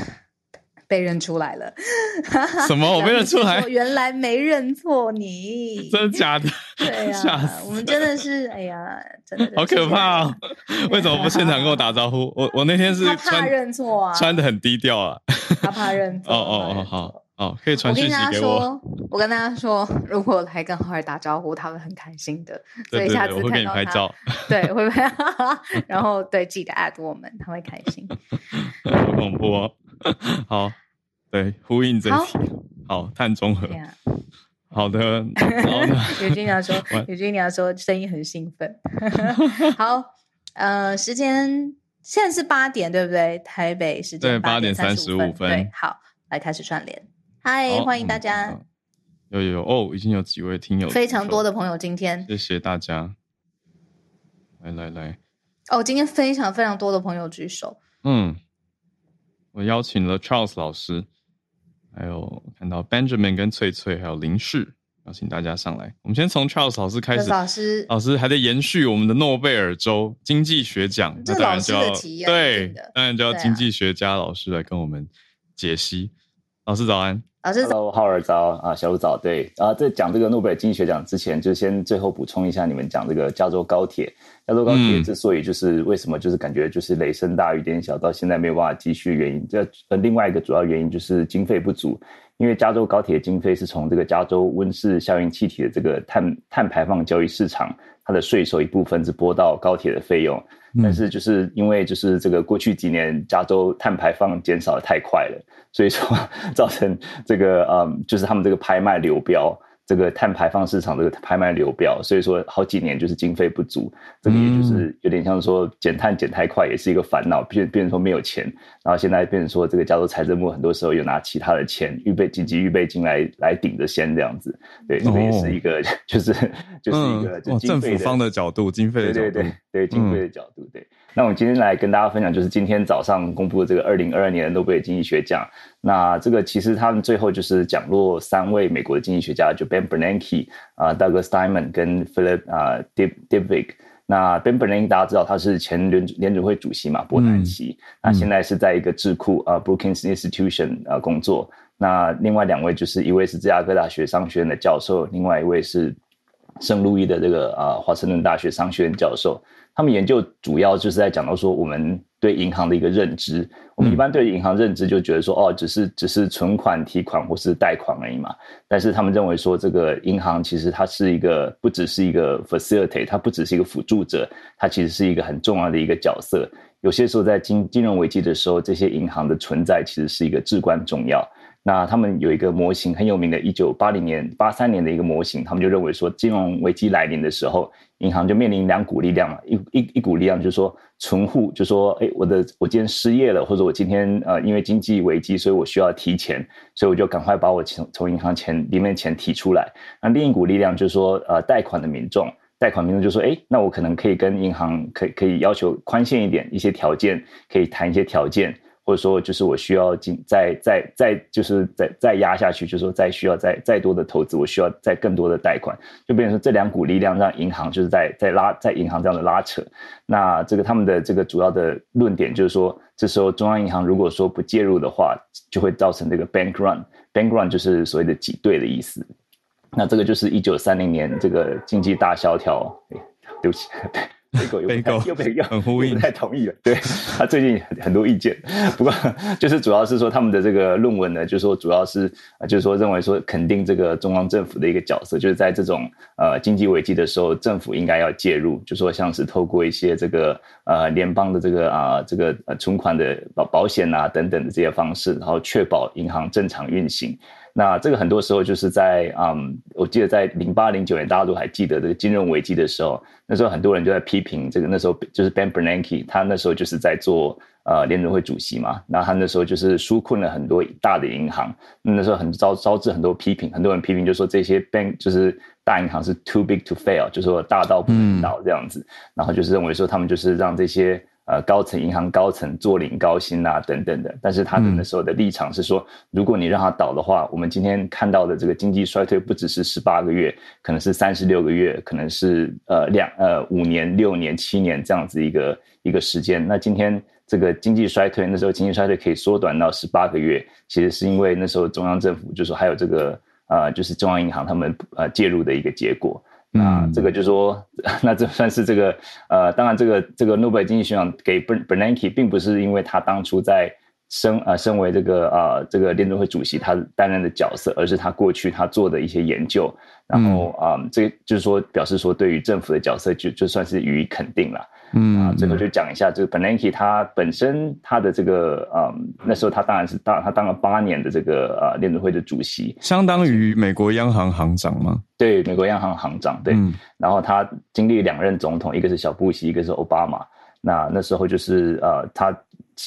被认出来了，什么？我被认出来？原来没认错你，真的假的？对 呀，我们真的是，哎呀，真的好可怕哦！为什么不现场跟我打招呼？我我那天是怕认错啊，穿的很低调啊，他怕认错。哦哦哦，好哦，可以传讯息给我。我跟大家说，如果来跟浩儿打招呼，他会很开心的。所以下次看到他，对，会拍，然后对记得 at 我们，他会开心。好恐怖哦！好。对，呼应这题，好碳中和，好的。然后呢？有君娘说，有君娘说，声音很兴奋。好，呃，时间现在是八点，对不对？台北时间八点三十五分。对，好，来开始串联。嗨，欢迎大家。有有有哦，已经有几位听友，非常多的朋友，今天谢谢大家。来来来，哦，今天非常非常多的朋友举手。嗯，我邀请了 Charles 老师。还有看到 Benjamin 跟翠翠，还有林氏，邀请大家上来。我们先从 Charles 老师开始。老师，老师还在延续我们的诺贝尔州经济学奖，那当然就要对，当然就要经济学家老师来跟我们解析。老师早安。老师早，浩儿早啊，小鲁早。对啊，在讲这个诺贝尔经济学奖之前，就先最后补充一下，你们讲这个加州高铁。加州高铁之所以就是为什么就是感觉就是雷声大雨点小，到现在没有办法继续，原因这呃另外一个主要原因就是经费不足，因为加州高铁经费是从这个加州温室效应气体的这个碳碳排放交易市场，它的税收一部分是拨到高铁的费用，但是就是因为就是这个过去几年加州碳排放减少的太快了，所以说造成这个嗯就是他们这个拍卖流标。这个碳排放市场这个拍卖流标，所以说好几年就是经费不足，这个也就是有点像说减碳减太快也是一个烦恼，变变成说没有钱，然后现在变成说这个加州财政部很多时候有拿其他的钱预备紧急预备金来来顶着先这样子，对，这个也是一个 就是就是一个就政府方的角度，经费的角度，对对对，经费的角度，对。那我们今天来跟大家分享，就是今天早上公布的这个二零二二年的诺贝尔经济学奖。那这个其实他们最后就是奖落三位美国的经济学家，就 Ben Bernanke 啊，Douglas Diamond 跟 Philip 啊 d i d i v i k 那 Ben Bernanke 大家知道他是前联联准会主席嘛，伯南奇。那现在是在一个智库啊 Brookings Institution 啊工作。那另外两位就是一位是芝加哥大学商学院的教授，另外一位是圣路易的这个啊华盛顿大学商学院教授。他们研究主要就是在讲到说，我们对银行的一个认知。我们一般对银行认知就觉得说，哦，只是只是存款、提款或是贷款而已嘛。但是他们认为说，这个银行其实它是一个不只是一个 facilitate，它不只是一个辅助者，它其实是一个很重要的一个角色。有些时候在金金融危机的时候，这些银行的存在其实是一个至关重要。那他们有一个模型很有名的，一九八零年、八三年的一个模型，他们就认为说，金融危机来临的时候，银行就面临两股力量嘛，一一一股力量就是说，存户就说，哎，我的我今天失业了，或者我今天呃因为经济危机，所以我需要提钱，所以我就赶快把我钱从银行钱里面钱提出来。那另一股力量就是说，呃，贷款的民众，贷款民众就说，哎，那我可能可以跟银行可可以要求宽限一点，一些条件，可以谈一些条件。或者说，就是我需要进再再再，就是再再压下去，就是说再需要再再多的投资，我需要再更多的贷款，就变成说这两股力量让银行就是在在拉在银行这样的拉扯。那这个他们的这个主要的论点就是说，这时候中央银行如果说不介入的话，就会造成这个 bank run。bank run 就是所谓的挤兑的意思。那这个就是一九三零年这个经济大萧条。对不起，对。被狗又被狗又被又很呼应，不太同意了。对 他最近很多意见，不过就是主要是说他们的这个论文呢，就是说主要是就是说认为说肯定这个中央政府的一个角色，就是在这种呃经济危机的时候，政府应该要介入，就说像是透过一些这个呃联邦的这个啊这个呃存款的保保险啊等等的这些方式，然后确保银行正常运行。那这个很多时候就是在嗯，我记得在零八零九年，大家都还记得这个金融危机的时候，那时候很多人就在批评这个，那时候就是 Ben Bernanke，他那时候就是在做呃联准会主席嘛，那他那时候就是纾困了很多大的银行，那时候很招招致很多批评，很多人批评就说这些 bank 就是大银行是 too big to fail，就是说大到不能倒这样子，然后就是认为说他们就是让这些。呃，高层银行高层坐领高薪啊，等等的。但是他的那时候的立场是说，如果你让他倒的话，我们今天看到的这个经济衰退不只是十八个月，可能是三十六个月，可能是呃两呃五年、六年、七年这样子一个一个时间。那今天这个经济衰退，那时候经济衰退可以缩短到十八个月，其实是因为那时候中央政府就说还有这个呃，就是中央银行他们呃介入的一个结果。那这个就说，那这算是这个呃，当然这个这个诺贝尔经济学奖给 Bernanke，并不是因为他当初在身呃身为这个呃这个联准会主席他担任的角色，而是他过去他做的一些研究，然后啊，这就是说表示说对于政府的角色就就算是予以肯定了。嗯啊，最后就讲一下这个 Bernanke 他本身他的这个啊，那时候他当然是当他当了八年的这个啊联准会的主席，相当于美国央行行长吗？对，美国央行行长对。然后他经历两任总统，一个是小布希，一个是奥巴马。那那时候就是呃，他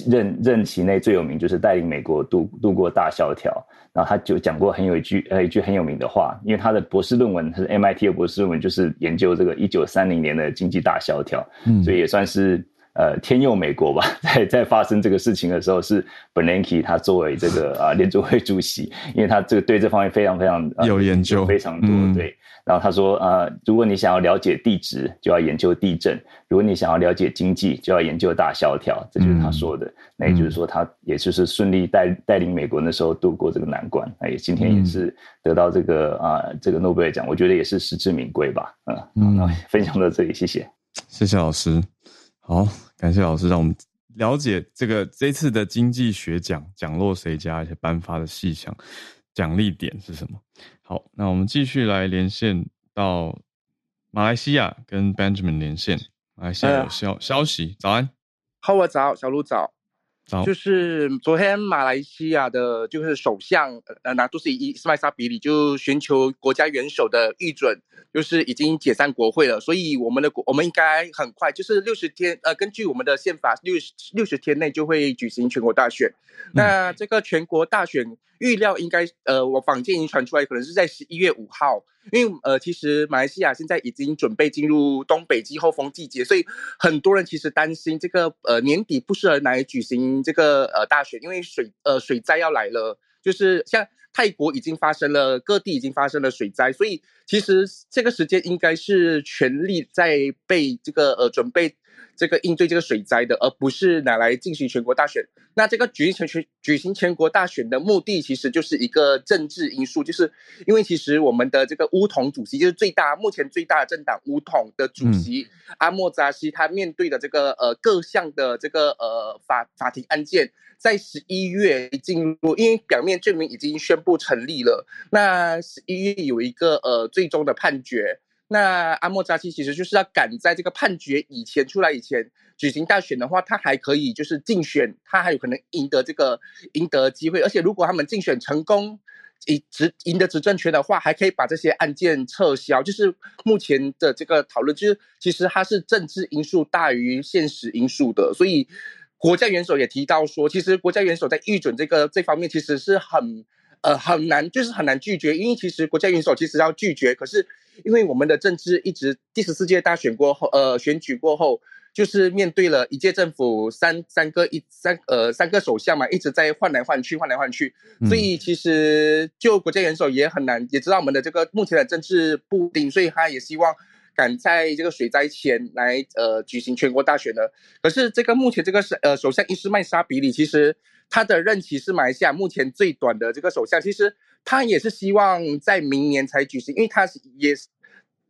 任任期内最有名就是带领美国度度过大萧条。然后他就讲过很有一句呃一句很有名的话，因为他的博士论文他是 MIT 的博士论文，就是研究这个一九三零年的经济大萧条，所以也算是呃天佑美国吧。在在发生这个事情的时候，是 Bernanke 他作为这个 啊联储会主席，因为他这个对这方面非常非常有研究，非常多对。然后他说：“呃，如果你想要了解地质，就要研究地震；如果你想要了解经济，就要研究大萧条。”这就是他说的。那也就是说，他也就是顺利带带领美国那时候度过这个难关。哎，今天也是得到这个啊这个诺贝尔奖，我觉得也是实至名归吧。嗯那，分享到这里，谢谢，谢谢老师。好，感谢老师，让我们了解这个这次的经济学奖奖落谁家，而且颁发的细项。奖励点是什么？好，那我们继续来连线到马来西亚，跟 Benjamin 连线。马来西亚有消消息，早安，好，我早，小鹿早。就是昨天马来西亚的，就是首相呃拿督斯伊斯麦沙比里就寻求国家元首的预准，就是已经解散国会了。所以我们的国我们应该很快，就是六十天呃，根据我们的宪法，六十六十天内就会举行全国大选。那这个全国大选预料应该呃，我坊间已经传出来，可能是在十一月五号。因为呃，其实马来西亚现在已经准备进入东北季候风季节，所以很多人其实担心这个呃年底不适合来举行这个呃大选，因为水呃水灾要来了，就是像泰国已经发生了，各地已经发生了水灾，所以其实这个时间应该是全力在被这个呃准备。这个应对这个水灾的，而不是拿来进行全国大选。那这个举行全举行全国大选的目的，其实就是一个政治因素，就是因为其实我们的这个乌统主席，就是最大目前最大的政党乌统的主席阿莫扎西，他面对的这个呃各项的这个呃法法庭案件，在十一月进入，因为表面证明已经宣布成立了，那十一月有一个呃最终的判决。那阿莫扎西其实就是要赶在这个判决以前出来以前举行大选的话，他还可以就是竞选，他还有可能赢得这个赢得机会。而且如果他们竞选成功，以执赢得执政权的话，还可以把这些案件撤销。就是目前的这个讨论，就是其实它是政治因素大于现实因素的。所以国家元首也提到说，其实国家元首在预准这个这方面其实是很呃很难，就是很难拒绝，因为其实国家元首其实要拒绝，可是。因为我们的政治一直第十四届大选过后，呃，选举过后，就是面对了一届政府三三个一三呃三个首相嘛，一直在换来换去，换来换去，所以其实就国家元首也很难，也知道我们的这个目前的政治不定，所以他也希望赶在这个水灾前来呃举行全国大选的。可是这个目前这个是呃首相伊斯麦沙比里，其实他的任期是马来西亚目前最短的这个首相，其实。他也是希望在明年才举行，因为他是也是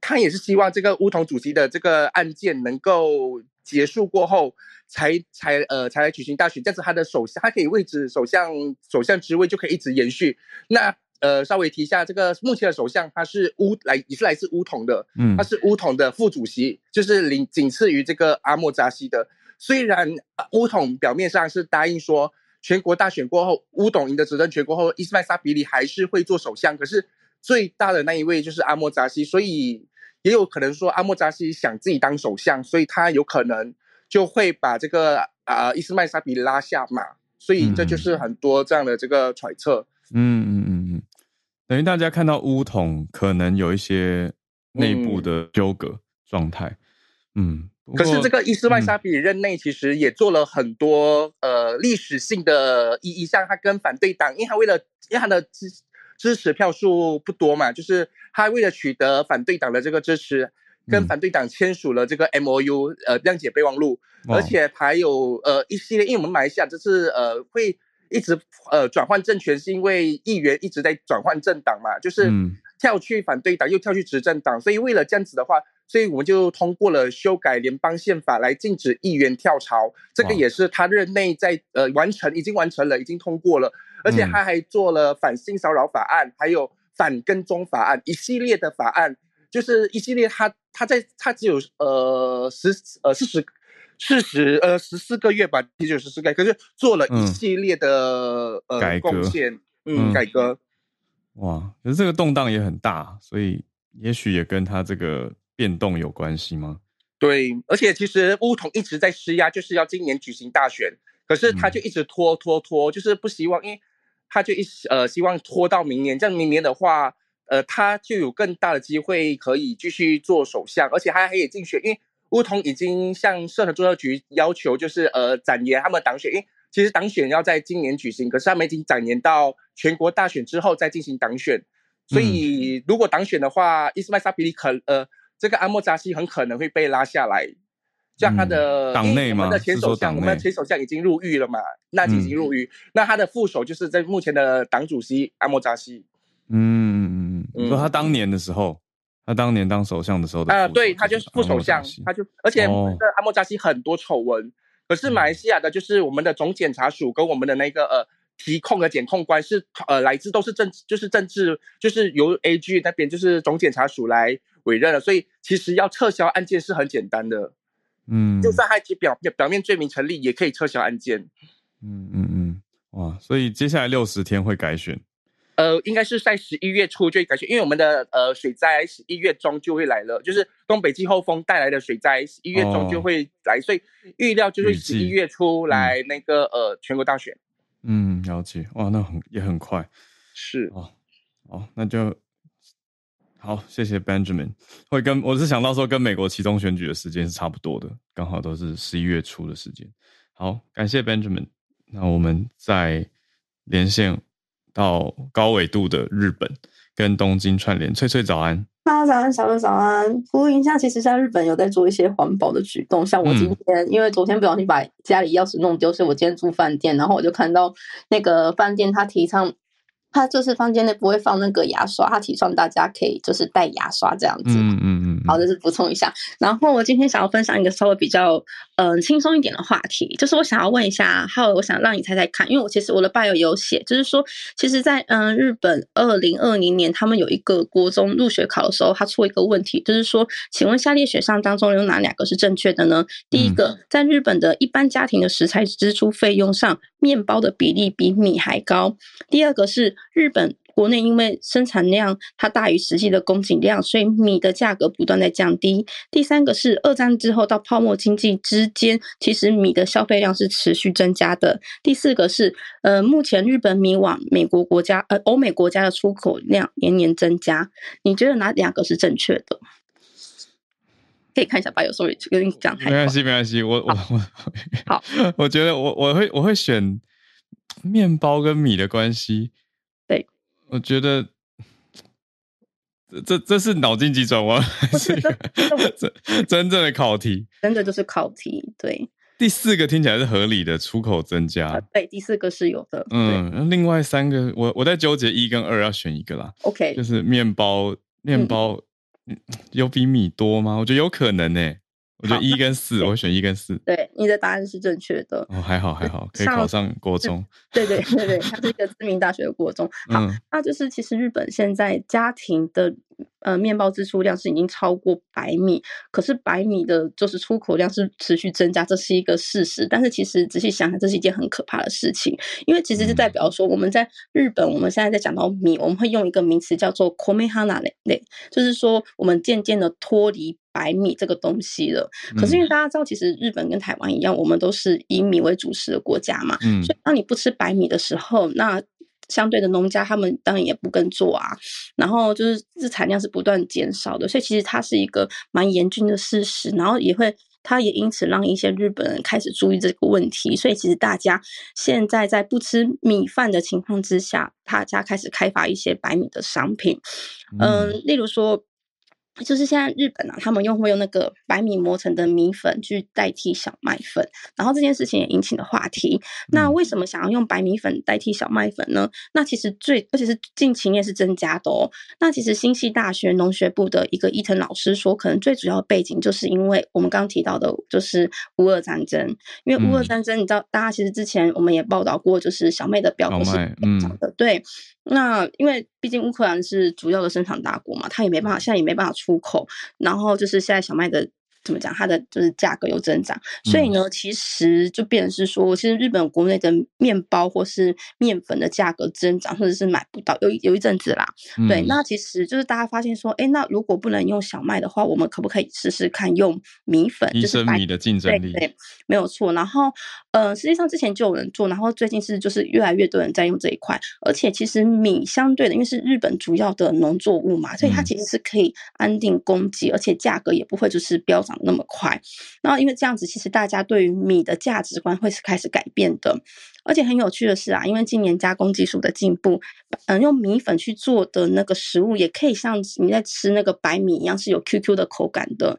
他也是希望这个乌统主席的这个案件能够结束过后，才才呃才来举行大选，这样子他的首相他可以位置首相首相职位就可以一直延续。那呃稍微提一下，这个目前的首相他是乌来也是来自乌统的，嗯，他是乌统的副主席，就是领仅次于这个阿莫扎西的。虽然乌统表面上是答应说。全国大选过后，乌董赢得执政权过后，伊斯麦沙比里还是会做首相。可是最大的那一位就是阿莫扎西，所以也有可能说阿莫扎西想自己当首相，所以他有可能就会把这个啊伊斯麦沙比里拉下马。所以这就是很多这样的这个揣测。嗯嗯嗯嗯，等于大家看到乌统可能有一些内部的纠葛状态。嗯。可是这个伊斯曼沙比任内其实也做了很多呃历史性的意义，像他跟反对党，因为他为了因为他的支支持票数不多嘛，就是他为了取得反对党的这个支持，跟反对党签署了这个 M O U 呃谅解备忘录，而且还有呃一系列，因为我们马来西亚这次呃会一直呃转换政权，是因为议员一直在转换政党嘛，就是跳去反对党又跳去执政党，所以为了这样子的话。所以我们就通过了修改联邦宪法来禁止议员跳槽，这个也是他任内在呃完成，已经完成了，已经通过了，而且他还做了反性骚扰法案，还有反跟踪法案，一系列的法案，就是一系列他他在他只有呃十呃四十四十呃十四个月吧，第九十四个月，可是做了一系列的呃贡献，嗯，改革，哇，可是这个动荡也很大，所以也许也跟他这个。变动有关系吗？对，而且其实乌统一直在施压，就是要今年举行大选，可是他就一直拖拖拖，就是不希望，因为他就一呃希望拖到明年，这样明年的话，呃，他就有更大的机会可以继续做首相，而且他还可以竞选，因为乌统已经向社团中央局要求，就是呃展延他们党选，因为其实党选要在今年举行，可是他们已经展延到全国大选之后再进行党选，所以如果党选的话，伊斯麦沙比利可呃。这个阿莫扎西很可能会被拉下来，像他的党内嘛，我们的前首相，我们的前首相已经入狱了嘛，那已经入狱，那他的副手就是在目前的党主席阿莫扎西。嗯嗯嗯，说他当年的时候，他当年当首相的时候，啊，对他就是副首相，他就而且阿莫扎西很多丑闻，可是马来西亚的就是我们的总检察署跟我们的那个呃提控的检控官是呃来自都是政就是政治就是由 A G 那边就是总检察署来。委任了，所以其实要撤销案件是很简单的，嗯，就算他表表表面罪名成立，也可以撤销案件。嗯嗯嗯，哇，所以接下来六十天会改选。呃，应该是在十一月初就会改选，因为我们的呃水灾十一月中就会来了，就是东北季候风带来的水灾，十一月中就会来，所以预料就是十一月初来那个呃全国大选。嗯，了解。哇，那很也很快。是哦，哦，那就好，谢谢 Benjamin。会跟我是想到说跟美国其中选举的时间是差不多的，刚好都是十一月初的时间。好，感谢 Benjamin。那我们再连线。到高纬度的日本跟东京串联，翠翠早安，大家早安，小鹿早安。呼应一下，其实在日本有在做一些环保的举动，像我今天因为昨天不小心把家里钥匙弄丢，所以我今天住饭店，然后我就看到那个饭店他提倡。他就是房间内不会放那个牙刷，他提倡大家可以就是带牙刷这样子。嗯嗯嗯。好，这是补充一下。然后我今天想要分享一个稍微比较嗯轻松一点的话题，就是我想要问一下，还有我想让你猜猜看，因为我其实我的 bio 有写，就是说，其实，在嗯日本二零二零年，他们有一个国中入学考的时候，他出一个问题，就是说，请问下列选项当中有哪两个是正确的呢？第一个，在日本的一般家庭的食材支出费用上，面包的比例比米还高。第二个是。日本国内因为生产量它大于实际的供给量，所以米的价格不断在降低。第三个是二战之后到泡沫经济之间，其实米的消费量是持续增加的。第四个是，呃，目前日本米往美国国家、呃欧美国家的出口量年年增加。你觉得哪两个是正确的？可以看一下吧，有时候跟你讲太没关系，没关系，我我我好，我觉得我我会我会选面包跟米的关系。我觉得这这这是脑筋急转弯，还是 真真正的考题？真的就是考题。对，第四个听起来是合理的，出口增加。对，第四个是有的。嗯，另外三个，我我在纠结一跟二要选一个啦。OK，就是面包，面包有比米多吗？我觉得有可能呢。我觉得一跟四，我选一跟四。对，你的答案是正确的。哦，还好还好，可以考上国中。对对对对，它是一个知名大学的国中。好，那就是其实日本现在家庭的呃面包支出量是已经超过白米，可是白米的就是出口量是持续增加，这是一个事实。但是其实仔细想想，这是一件很可怕的事情，因为其实就代表说我们在日本，我们现在在讲到米，我们会用一个名词叫做 “komehana” 类，就是说我们渐渐的脱离。白米这个东西了，可是因为大家知道，其实日本跟台湾一样，我们都是以米为主食的国家嘛，所以当你不吃白米的时候，那相对的农家他们当然也不耕作啊，然后就是日产量是不断减少的，所以其实它是一个蛮严峻的事实，然后也会，它也因此让一些日本人开始注意这个问题，所以其实大家现在在不吃米饭的情况之下，大家开始开发一些白米的商品，嗯，例如说。就是现在日本啊，他们用会用那个白米磨成的米粉去代替小麦粉，然后这件事情也引起了话题。那为什么想要用白米粉代替小麦粉呢？那其实最而且是近期也是增加的哦。那其实新系大学农学部的一个伊藤老师说，可能最主要背景就是因为我们刚刚提到的，就是乌俄战争。因为乌俄战争，你知道，大家其实之前我们也报道过，就是小麦的标准是涨的，对。那因为毕竟乌克兰是主要的生产大国嘛，它也没办法，现在也没办法出口。然后就是现在小麦的。怎么讲？它的就是价格有增长，所以呢，其实就变成是说，其实日本国内的面包或是面粉的价格增长，或者是买不到，有有一阵子啦。对，那其实就是大家发现说，哎，那如果不能用小麦的话，我们可不可以试试看用米粉？就是米的竞争力，对，没有错。然后，呃，实际上之前就有人做，然后最近是就是越来越多人在用这一块。而且，其实米相对的，因为是日本主要的农作物嘛，所以它其实是可以安定供给，而且价格也不会就是飙涨。那么快，然后因为这样子，其实大家对于米的价值观会是开始改变的，而且很有趣的是啊，因为今年加工技术的进步，嗯，用米粉去做的那个食物也可以像你在吃那个白米一样是有 QQ 的口感的。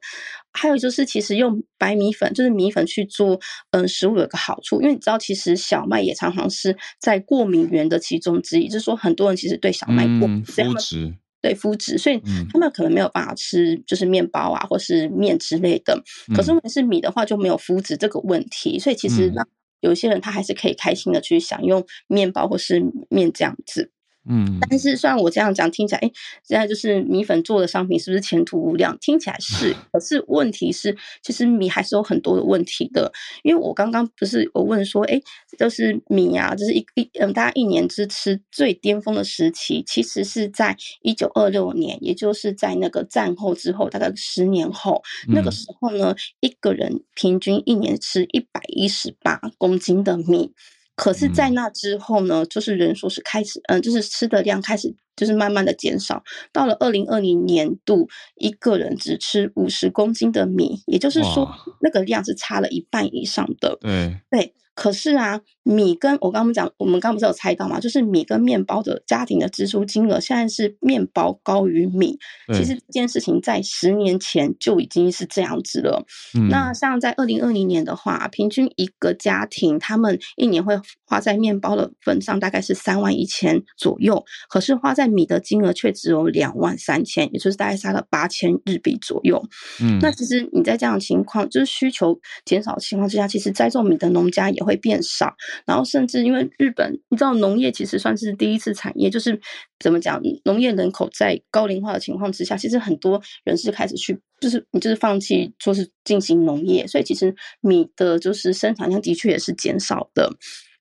还有就是，其实用白米粉，就是米粉去做嗯食物有一个好处，因为你知道，其实小麦也常常是在过敏源的其中之一，就是说很多人其实对小麦过敏，肤质。对肤质，所以他们可能没有办法吃，就是面包啊，或是面之类的。可是问题是米的话就没有肤质这个问题，所以其实让有一些人他还是可以开心的去享用面包或是面这样子。嗯，但是虽然我这样讲听起来，哎，现在就是米粉做的商品是不是前途无量？听起来是，可是问题是，其实米还是有很多的问题的。因为我刚刚不是我问说，哎，就是米啊，就是一一嗯，大家一年之吃最巅峰的时期，其实是在一九二六年，也就是在那个战后之后，大概十年后，那个时候呢，一个人平均一年吃一百一十八公斤的米。可是，在那之后呢，就是人数是开始，嗯，就是吃的量开始，就是慢慢的减少。到了二零二零年度，一个人只吃五十公斤的米，也就是说，那个量是差了一半以上的。对对。可是啊，米跟我刚刚讲，我们刚不是有猜到嘛？就是米跟面包的家庭的支出金额，现在是面包高于米。其实这件事情在十年前就已经是这样子了。那像在二零二零年的话，平均一个家庭他们一年会花在面包的份上大概是三万一千左右，可是花在米的金额却只有两万三千，也就是大概差了八千日币左右。嗯，那其实你在这样的情况，就是需求减少的情况之下，其实栽种米的农家也。会变少，然后甚至因为日本，你知道农业其实算是第一次产业，就是怎么讲，农业人口在高龄化的情况之下，其实很多人是开始去，就是你就是放弃说是进行农业，所以其实米的就是生产量的确也是减少的。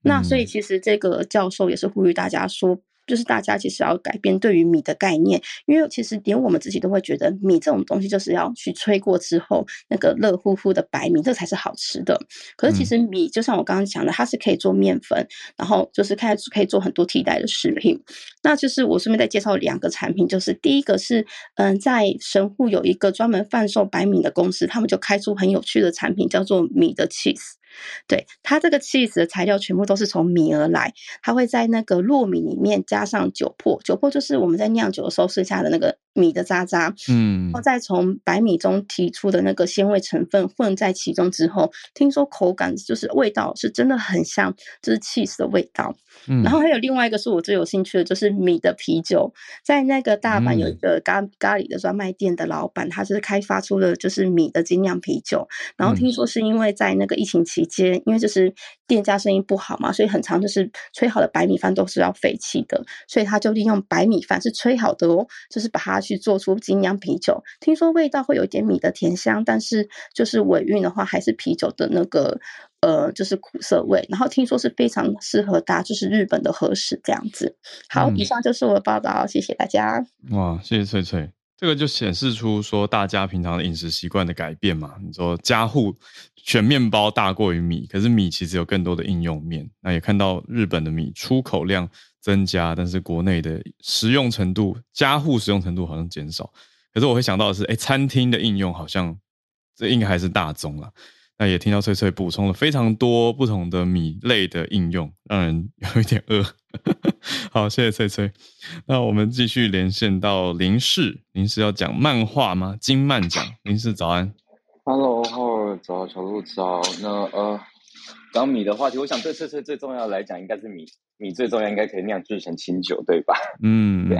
那所以其实这个教授也是呼吁大家说。就是大家其实要改变对于米的概念，因为其实连我们自己都会觉得米这种东西就是要去吹过之后，那个热乎乎的白米，这才是好吃的。可是其实米就像我刚刚讲的，它是可以做面粉，然后就是开始可以做很多替代的食品。那就是我顺便再介绍两个产品，就是第一个是嗯，在神户有一个专门贩售白米的公司，他们就开出很有趣的产品，叫做米的 cheese。对它这个 cheese 的材料全部都是从米而来，它会在那个糯米里面加上酒粕，酒粕就是我们在酿酒的时候剩下的那个米的渣渣，嗯，然后再从白米中提出的那个鲜味成分混在其中之后，听说口感就是味道是真的很像，就是 cheese 的味道。嗯。然后还有另外一个是我最有兴趣的，就是米的啤酒，在那个大阪有一个咖咖喱的专卖店的老板，他是开发出了就是米的精酿啤酒。然后听说是因为在那个疫情期间，因为就是店家生意不好嘛，所以很长就是吹好的白米饭都是要废弃的，所以他就利用白米饭是吹好的哦，就是把它去做出精酿啤酒。听说味道会有一点米的甜香，但是就是尾韵的话还是啤酒的那个。呃，就是苦涩味，然后听说是非常适合搭，就是日本的和食这样子。好，以上就是我的报道，谢谢大家。哇，谢谢翠翠，这个就显示出说大家平常的饮食习惯的改变嘛。你说家户选面包大过于米，可是米其实有更多的应用面。那也看到日本的米出口量增加，但是国内的食用程度，家户使用程度好像减少。可是我会想到的是，哎，餐厅的应用好像这应该还是大宗了。那也听到翠翠补充了非常多不同的米类的应用，让人有一点饿。好，谢谢翠翠。那我们继续连线到林氏，林氏要讲漫画吗？金漫讲，林氏早安。Hello，早，小鹿早。那呃，讲米的话题，我想对翠翠最重要来讲，应该是米，米最重要应该可以酿制成清酒，对吧？嗯，对，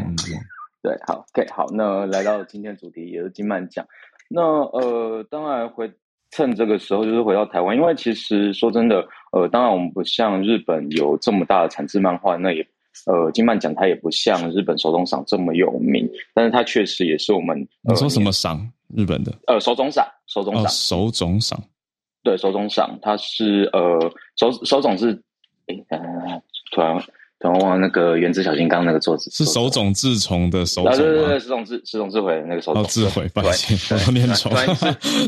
对，好，OK，好。那来到今天主题也是金漫讲。那呃，当然回。趁这个时候，就是回到台湾，因为其实说真的，呃，当然我们不像日本有这么大的产制漫画，那也，呃，金曼奖它也不像日本手冢赏这么有名，但是它确实也是我们。你说什么赏？日本的？呃，手冢赏，手冢赏，手冢赏。对，手冢赏，它是呃，手手冢是，哎，突然突。然后忘那个原子小金刚那个作者是手冢治虫的手冢对对对，手冢治石冢治回那个手冢治回，抱歉，我念错，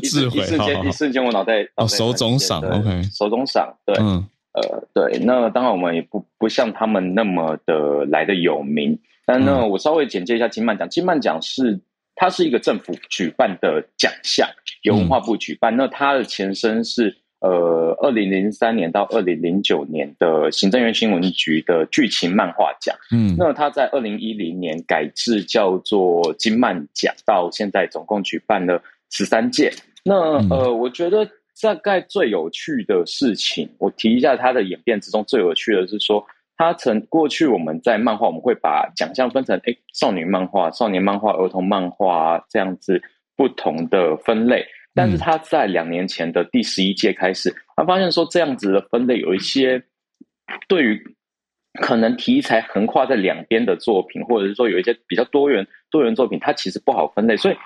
治回，一瞬间一瞬间我脑袋哦，手冢赏，OK，手冢赏，对，嗯，呃，对，那当然我们也不不像他们那么的来的有名，但呢，我稍微简介一下金曼奖，金曼奖是它是一个政府举办的奖项，由文化部举办，那它的前身是。呃，二零零三年到二零零九年的行政院新闻局的剧情漫画奖，嗯，那他在二零一零年改制叫做金漫奖，到现在总共举办了十三届。那呃，我觉得大概最有趣的事情，我提一下它的演变之中最有趣的是说，它曾过去我们在漫画我们会把奖项分成哎少女漫画、少年漫画、儿童漫画这样子不同的分类。但是他在两年前的第十一届开始，他发现说这样子的分类有一些对于可能题材横跨在两边的作品，或者是说有一些比较多元多元作品，它其实不好分类。所以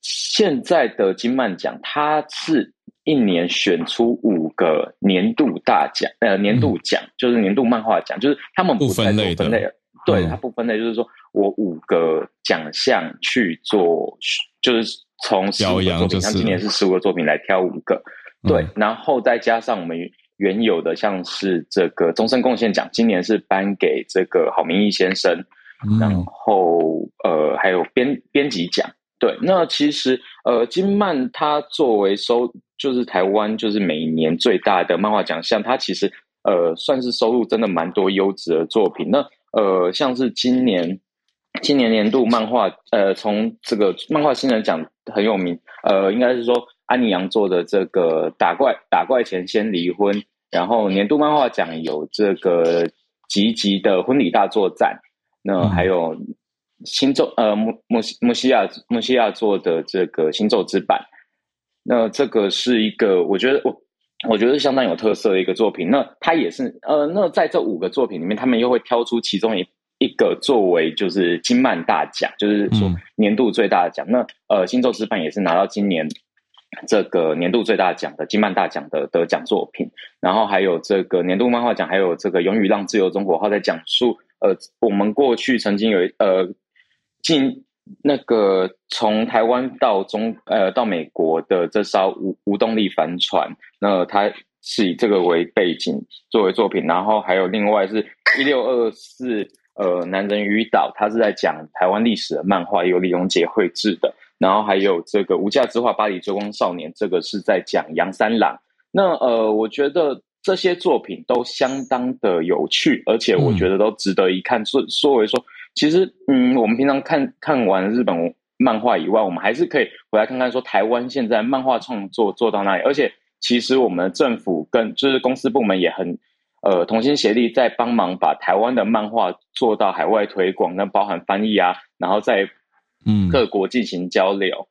现在的金漫奖，它是一年选出五个年度大奖，呃，年度奖就是年度漫画奖，就是他们不分类分类，对，它不分类，就是说我五个奖项去做，就是从十五个作品，像今年是。十五个作品来挑五个，对，然后再加上我们。原有的像是这个终身贡献奖，今年是颁给这个郝明义先生，然后呃还有编编辑奖，对，那其实呃金曼它作为收就是台湾就是每年最大的漫画奖项，它其实呃算是收入真的蛮多优质的作品，那呃像是今年今年年度漫画呃从这个漫画新人奖很有名，呃应该是说。安妮杨做的这个打怪打怪前先离婚，然后年度漫画奖有这个吉吉的婚礼大作战，那还有星咒呃木木木西亚木西亚做的这个星咒之版，那这个是一个我觉得我我觉得相当有特色的一个作品。那它也是呃那在这五个作品里面，他们又会挑出其中一一个作为就是金漫大奖，就是说年度最大的奖。那呃星咒之伴也是拿到今年。这个年度最大奖的金漫大奖的得奖作品，然后还有这个年度漫画奖，还有这个《勇与浪自由中国号》在讲述，呃，我们过去曾经有呃进那个从台湾到中呃到美国的这艘无无动力帆船，那它是以这个为背景作为作品，然后还有另外是一六二四呃男人与岛，它是在讲台湾历史的漫画，由李荣杰绘制的。然后还有这个无价之画《巴黎追光少年》，这个是在讲杨三郎。那呃，我觉得这些作品都相当的有趣，而且我觉得都值得一看。说说为说，其实嗯，我们平常看看完日本漫画以外，我们还是可以回来看看说台湾现在漫画创作做到哪里。而且其实我们政府跟就是公司部门也很呃同心协力，在帮忙把台湾的漫画做到海外推广，那包含翻译啊，然后在。嗯，各国进行交流。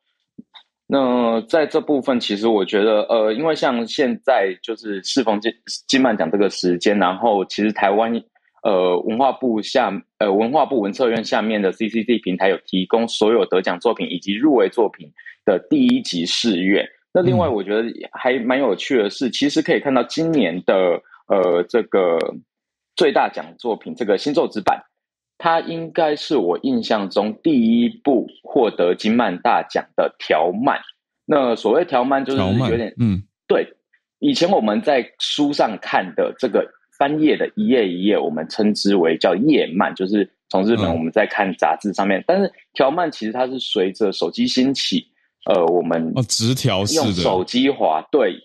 那在这部分，其实我觉得，呃，因为像现在就是适逢金金漫奖这个时间，然后其实台湾呃文化部下呃文化部文策院下面的 CCC 平台有提供所有得奖作品以及入围作品的第一集试阅。那另外，我觉得还蛮有趣的是，其实可以看到今年的呃这个最大奖作品这个星座之版。它应该是我印象中第一部获得金漫大奖的条漫。那所谓条漫就是有点，嗯，对。以前我们在书上看的这个翻页的一页一页，我们称之为叫页漫，就是从日本我们在看杂志上面。但是条漫其实它是随着手机兴起，呃，我们哦直条式的用手机滑，对。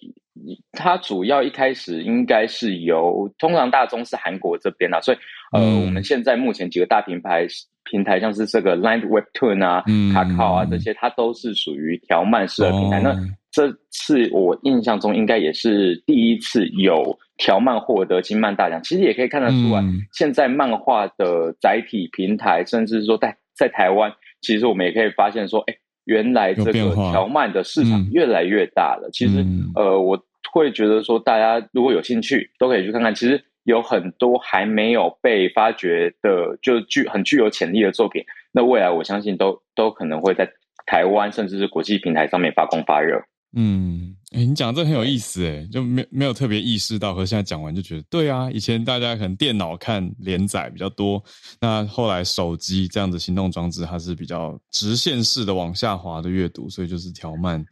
它主要一开始应该是由通常大宗是韩国这边啊，所以呃，我们现在目前几个大品牌平台，像是这个 Line Webtoon 啊、卡卡啊这些，它都是属于条漫式的平台。那这次我印象中应该也是第一次有条漫获得金漫大奖。其实也可以看得出来，现在漫画的载体平台，甚至说在在台湾，其实我们也可以发现说，哎，原来这个条漫的市场越来越大了。其实呃，我。会觉得说，大家如果有兴趣，都可以去看看。其实有很多还没有被发掘的，就具很具有潜力的作品。那未来我相信都都可能会在台湾甚至是国际平台上面发光发热。嗯，哎，你讲这很有意思，哎，就没没有特别意识到，和现在讲完就觉得，对啊，以前大家可能电脑看连载比较多，那后来手机这样子行动装置，它是比较直线式的往下滑的阅读，所以就是调慢。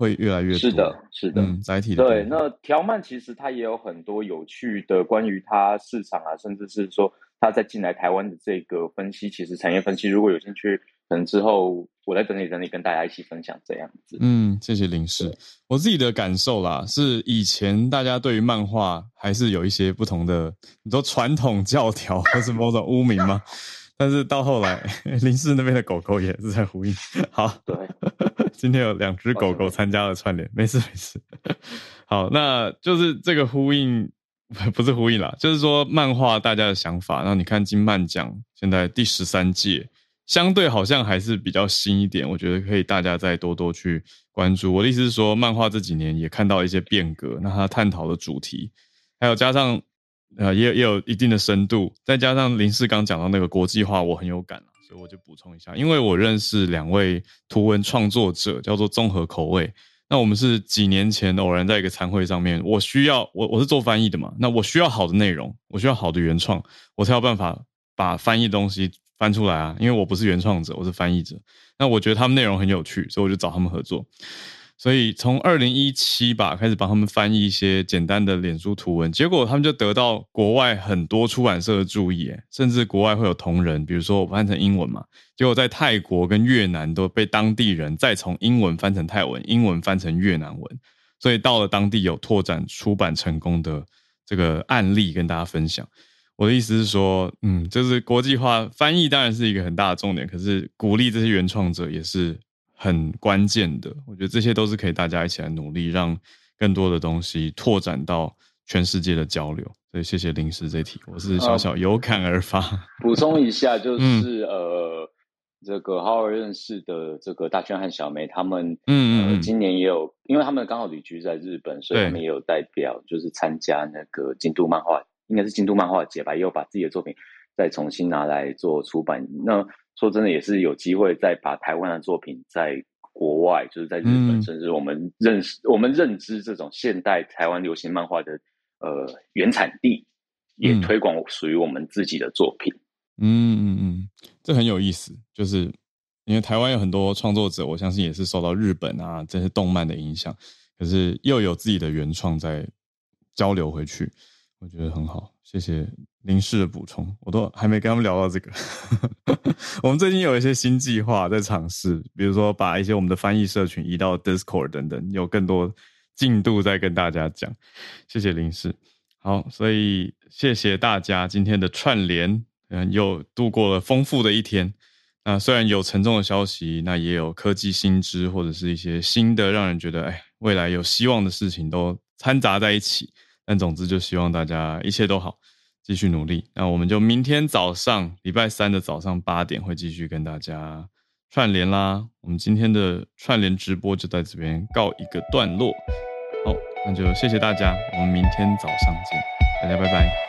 会越来越多，是的，是的，载体的。对，那条漫其实它也有很多有趣的关于它市场啊，甚至是说它在进来台湾的这个分析，其实产业分析，如果有兴趣，可能之后我再整理整理，跟大家一起分享这样子。嗯，谢谢林氏。我自己的感受啦，是以前大家对于漫画还是有一些不同的，你说传统教条或是某种污名吗？但是到后来，林氏那边的狗狗也是在呼应。好，对。今天有两只狗狗参加了串联，没事没事。好，那就是这个呼应，不是呼应啦，就是说漫画大家的想法。然后你看金漫奖现在第十三届，相对好像还是比较新一点，我觉得可以大家再多多去关注。我的意思是说，漫画这几年也看到一些变革，那它探讨的主题，还有加上呃，也也有一定的深度，再加上林世刚讲到那个国际化，我很有感所以我就补充一下，因为我认识两位图文创作者，叫做综合口味。那我们是几年前偶然在一个餐会上面，我需要我我是做翻译的嘛，那我需要好的内容，我需要好的原创，我才有办法把翻译东西翻出来啊。因为我不是原创者，我是翻译者。那我觉得他们内容很有趣，所以我就找他们合作。所以从二零一七吧开始帮他们翻译一些简单的脸书图文，结果他们就得到国外很多出版社的注意，甚至国外会有同仁，比如说我翻成英文嘛，结果在泰国跟越南都被当地人再从英文翻成泰文，英文翻成越南文，所以到了当地有拓展出版成功的这个案例跟大家分享。我的意思是说，嗯，就是国际化翻译当然是一个很大的重点，可是鼓励这些原创者也是。很关键的，我觉得这些都是可以大家一起来努力，让更多的东西拓展到全世界的交流。所以谢谢临时这题，我是小小有感而发。补充一下，就是呃，这个好好认识的这个大圈和小梅他们，嗯嗯，今年也有，因为他们刚好旅居在日本，所以他们也有代表，就是参加那个京都漫画，应该是京都漫画节吧，也有把自己的作品再重新拿来做出版。那说真的，也是有机会再把台湾的作品在国外，就是在日本，甚至我们认识、我们认知这种现代台湾流行漫画的呃原产地，也推广属于我们自己的作品。嗯嗯嗯，这很有意思，就是因为台湾有很多创作者，我相信也是受到日本啊这些动漫的影响，可是又有自己的原创在交流回去，我觉得很好。谢谢林氏的补充，我都还没跟他们聊到这个。我们最近有一些新计划在尝试，比如说把一些我们的翻译社群移到 Discord 等等，有更多进度在跟大家讲。谢谢林氏，好，所以谢谢大家今天的串联，嗯，又度过了丰富的一天。那虽然有沉重的消息，那也有科技新知或者是一些新的让人觉得哎未来有希望的事情都掺杂在一起。但总之，就希望大家一切都好，继续努力。那我们就明天早上，礼拜三的早上八点会继续跟大家串联啦。我们今天的串联直播就在这边告一个段落。好，那就谢谢大家，我们明天早上见，大家拜拜。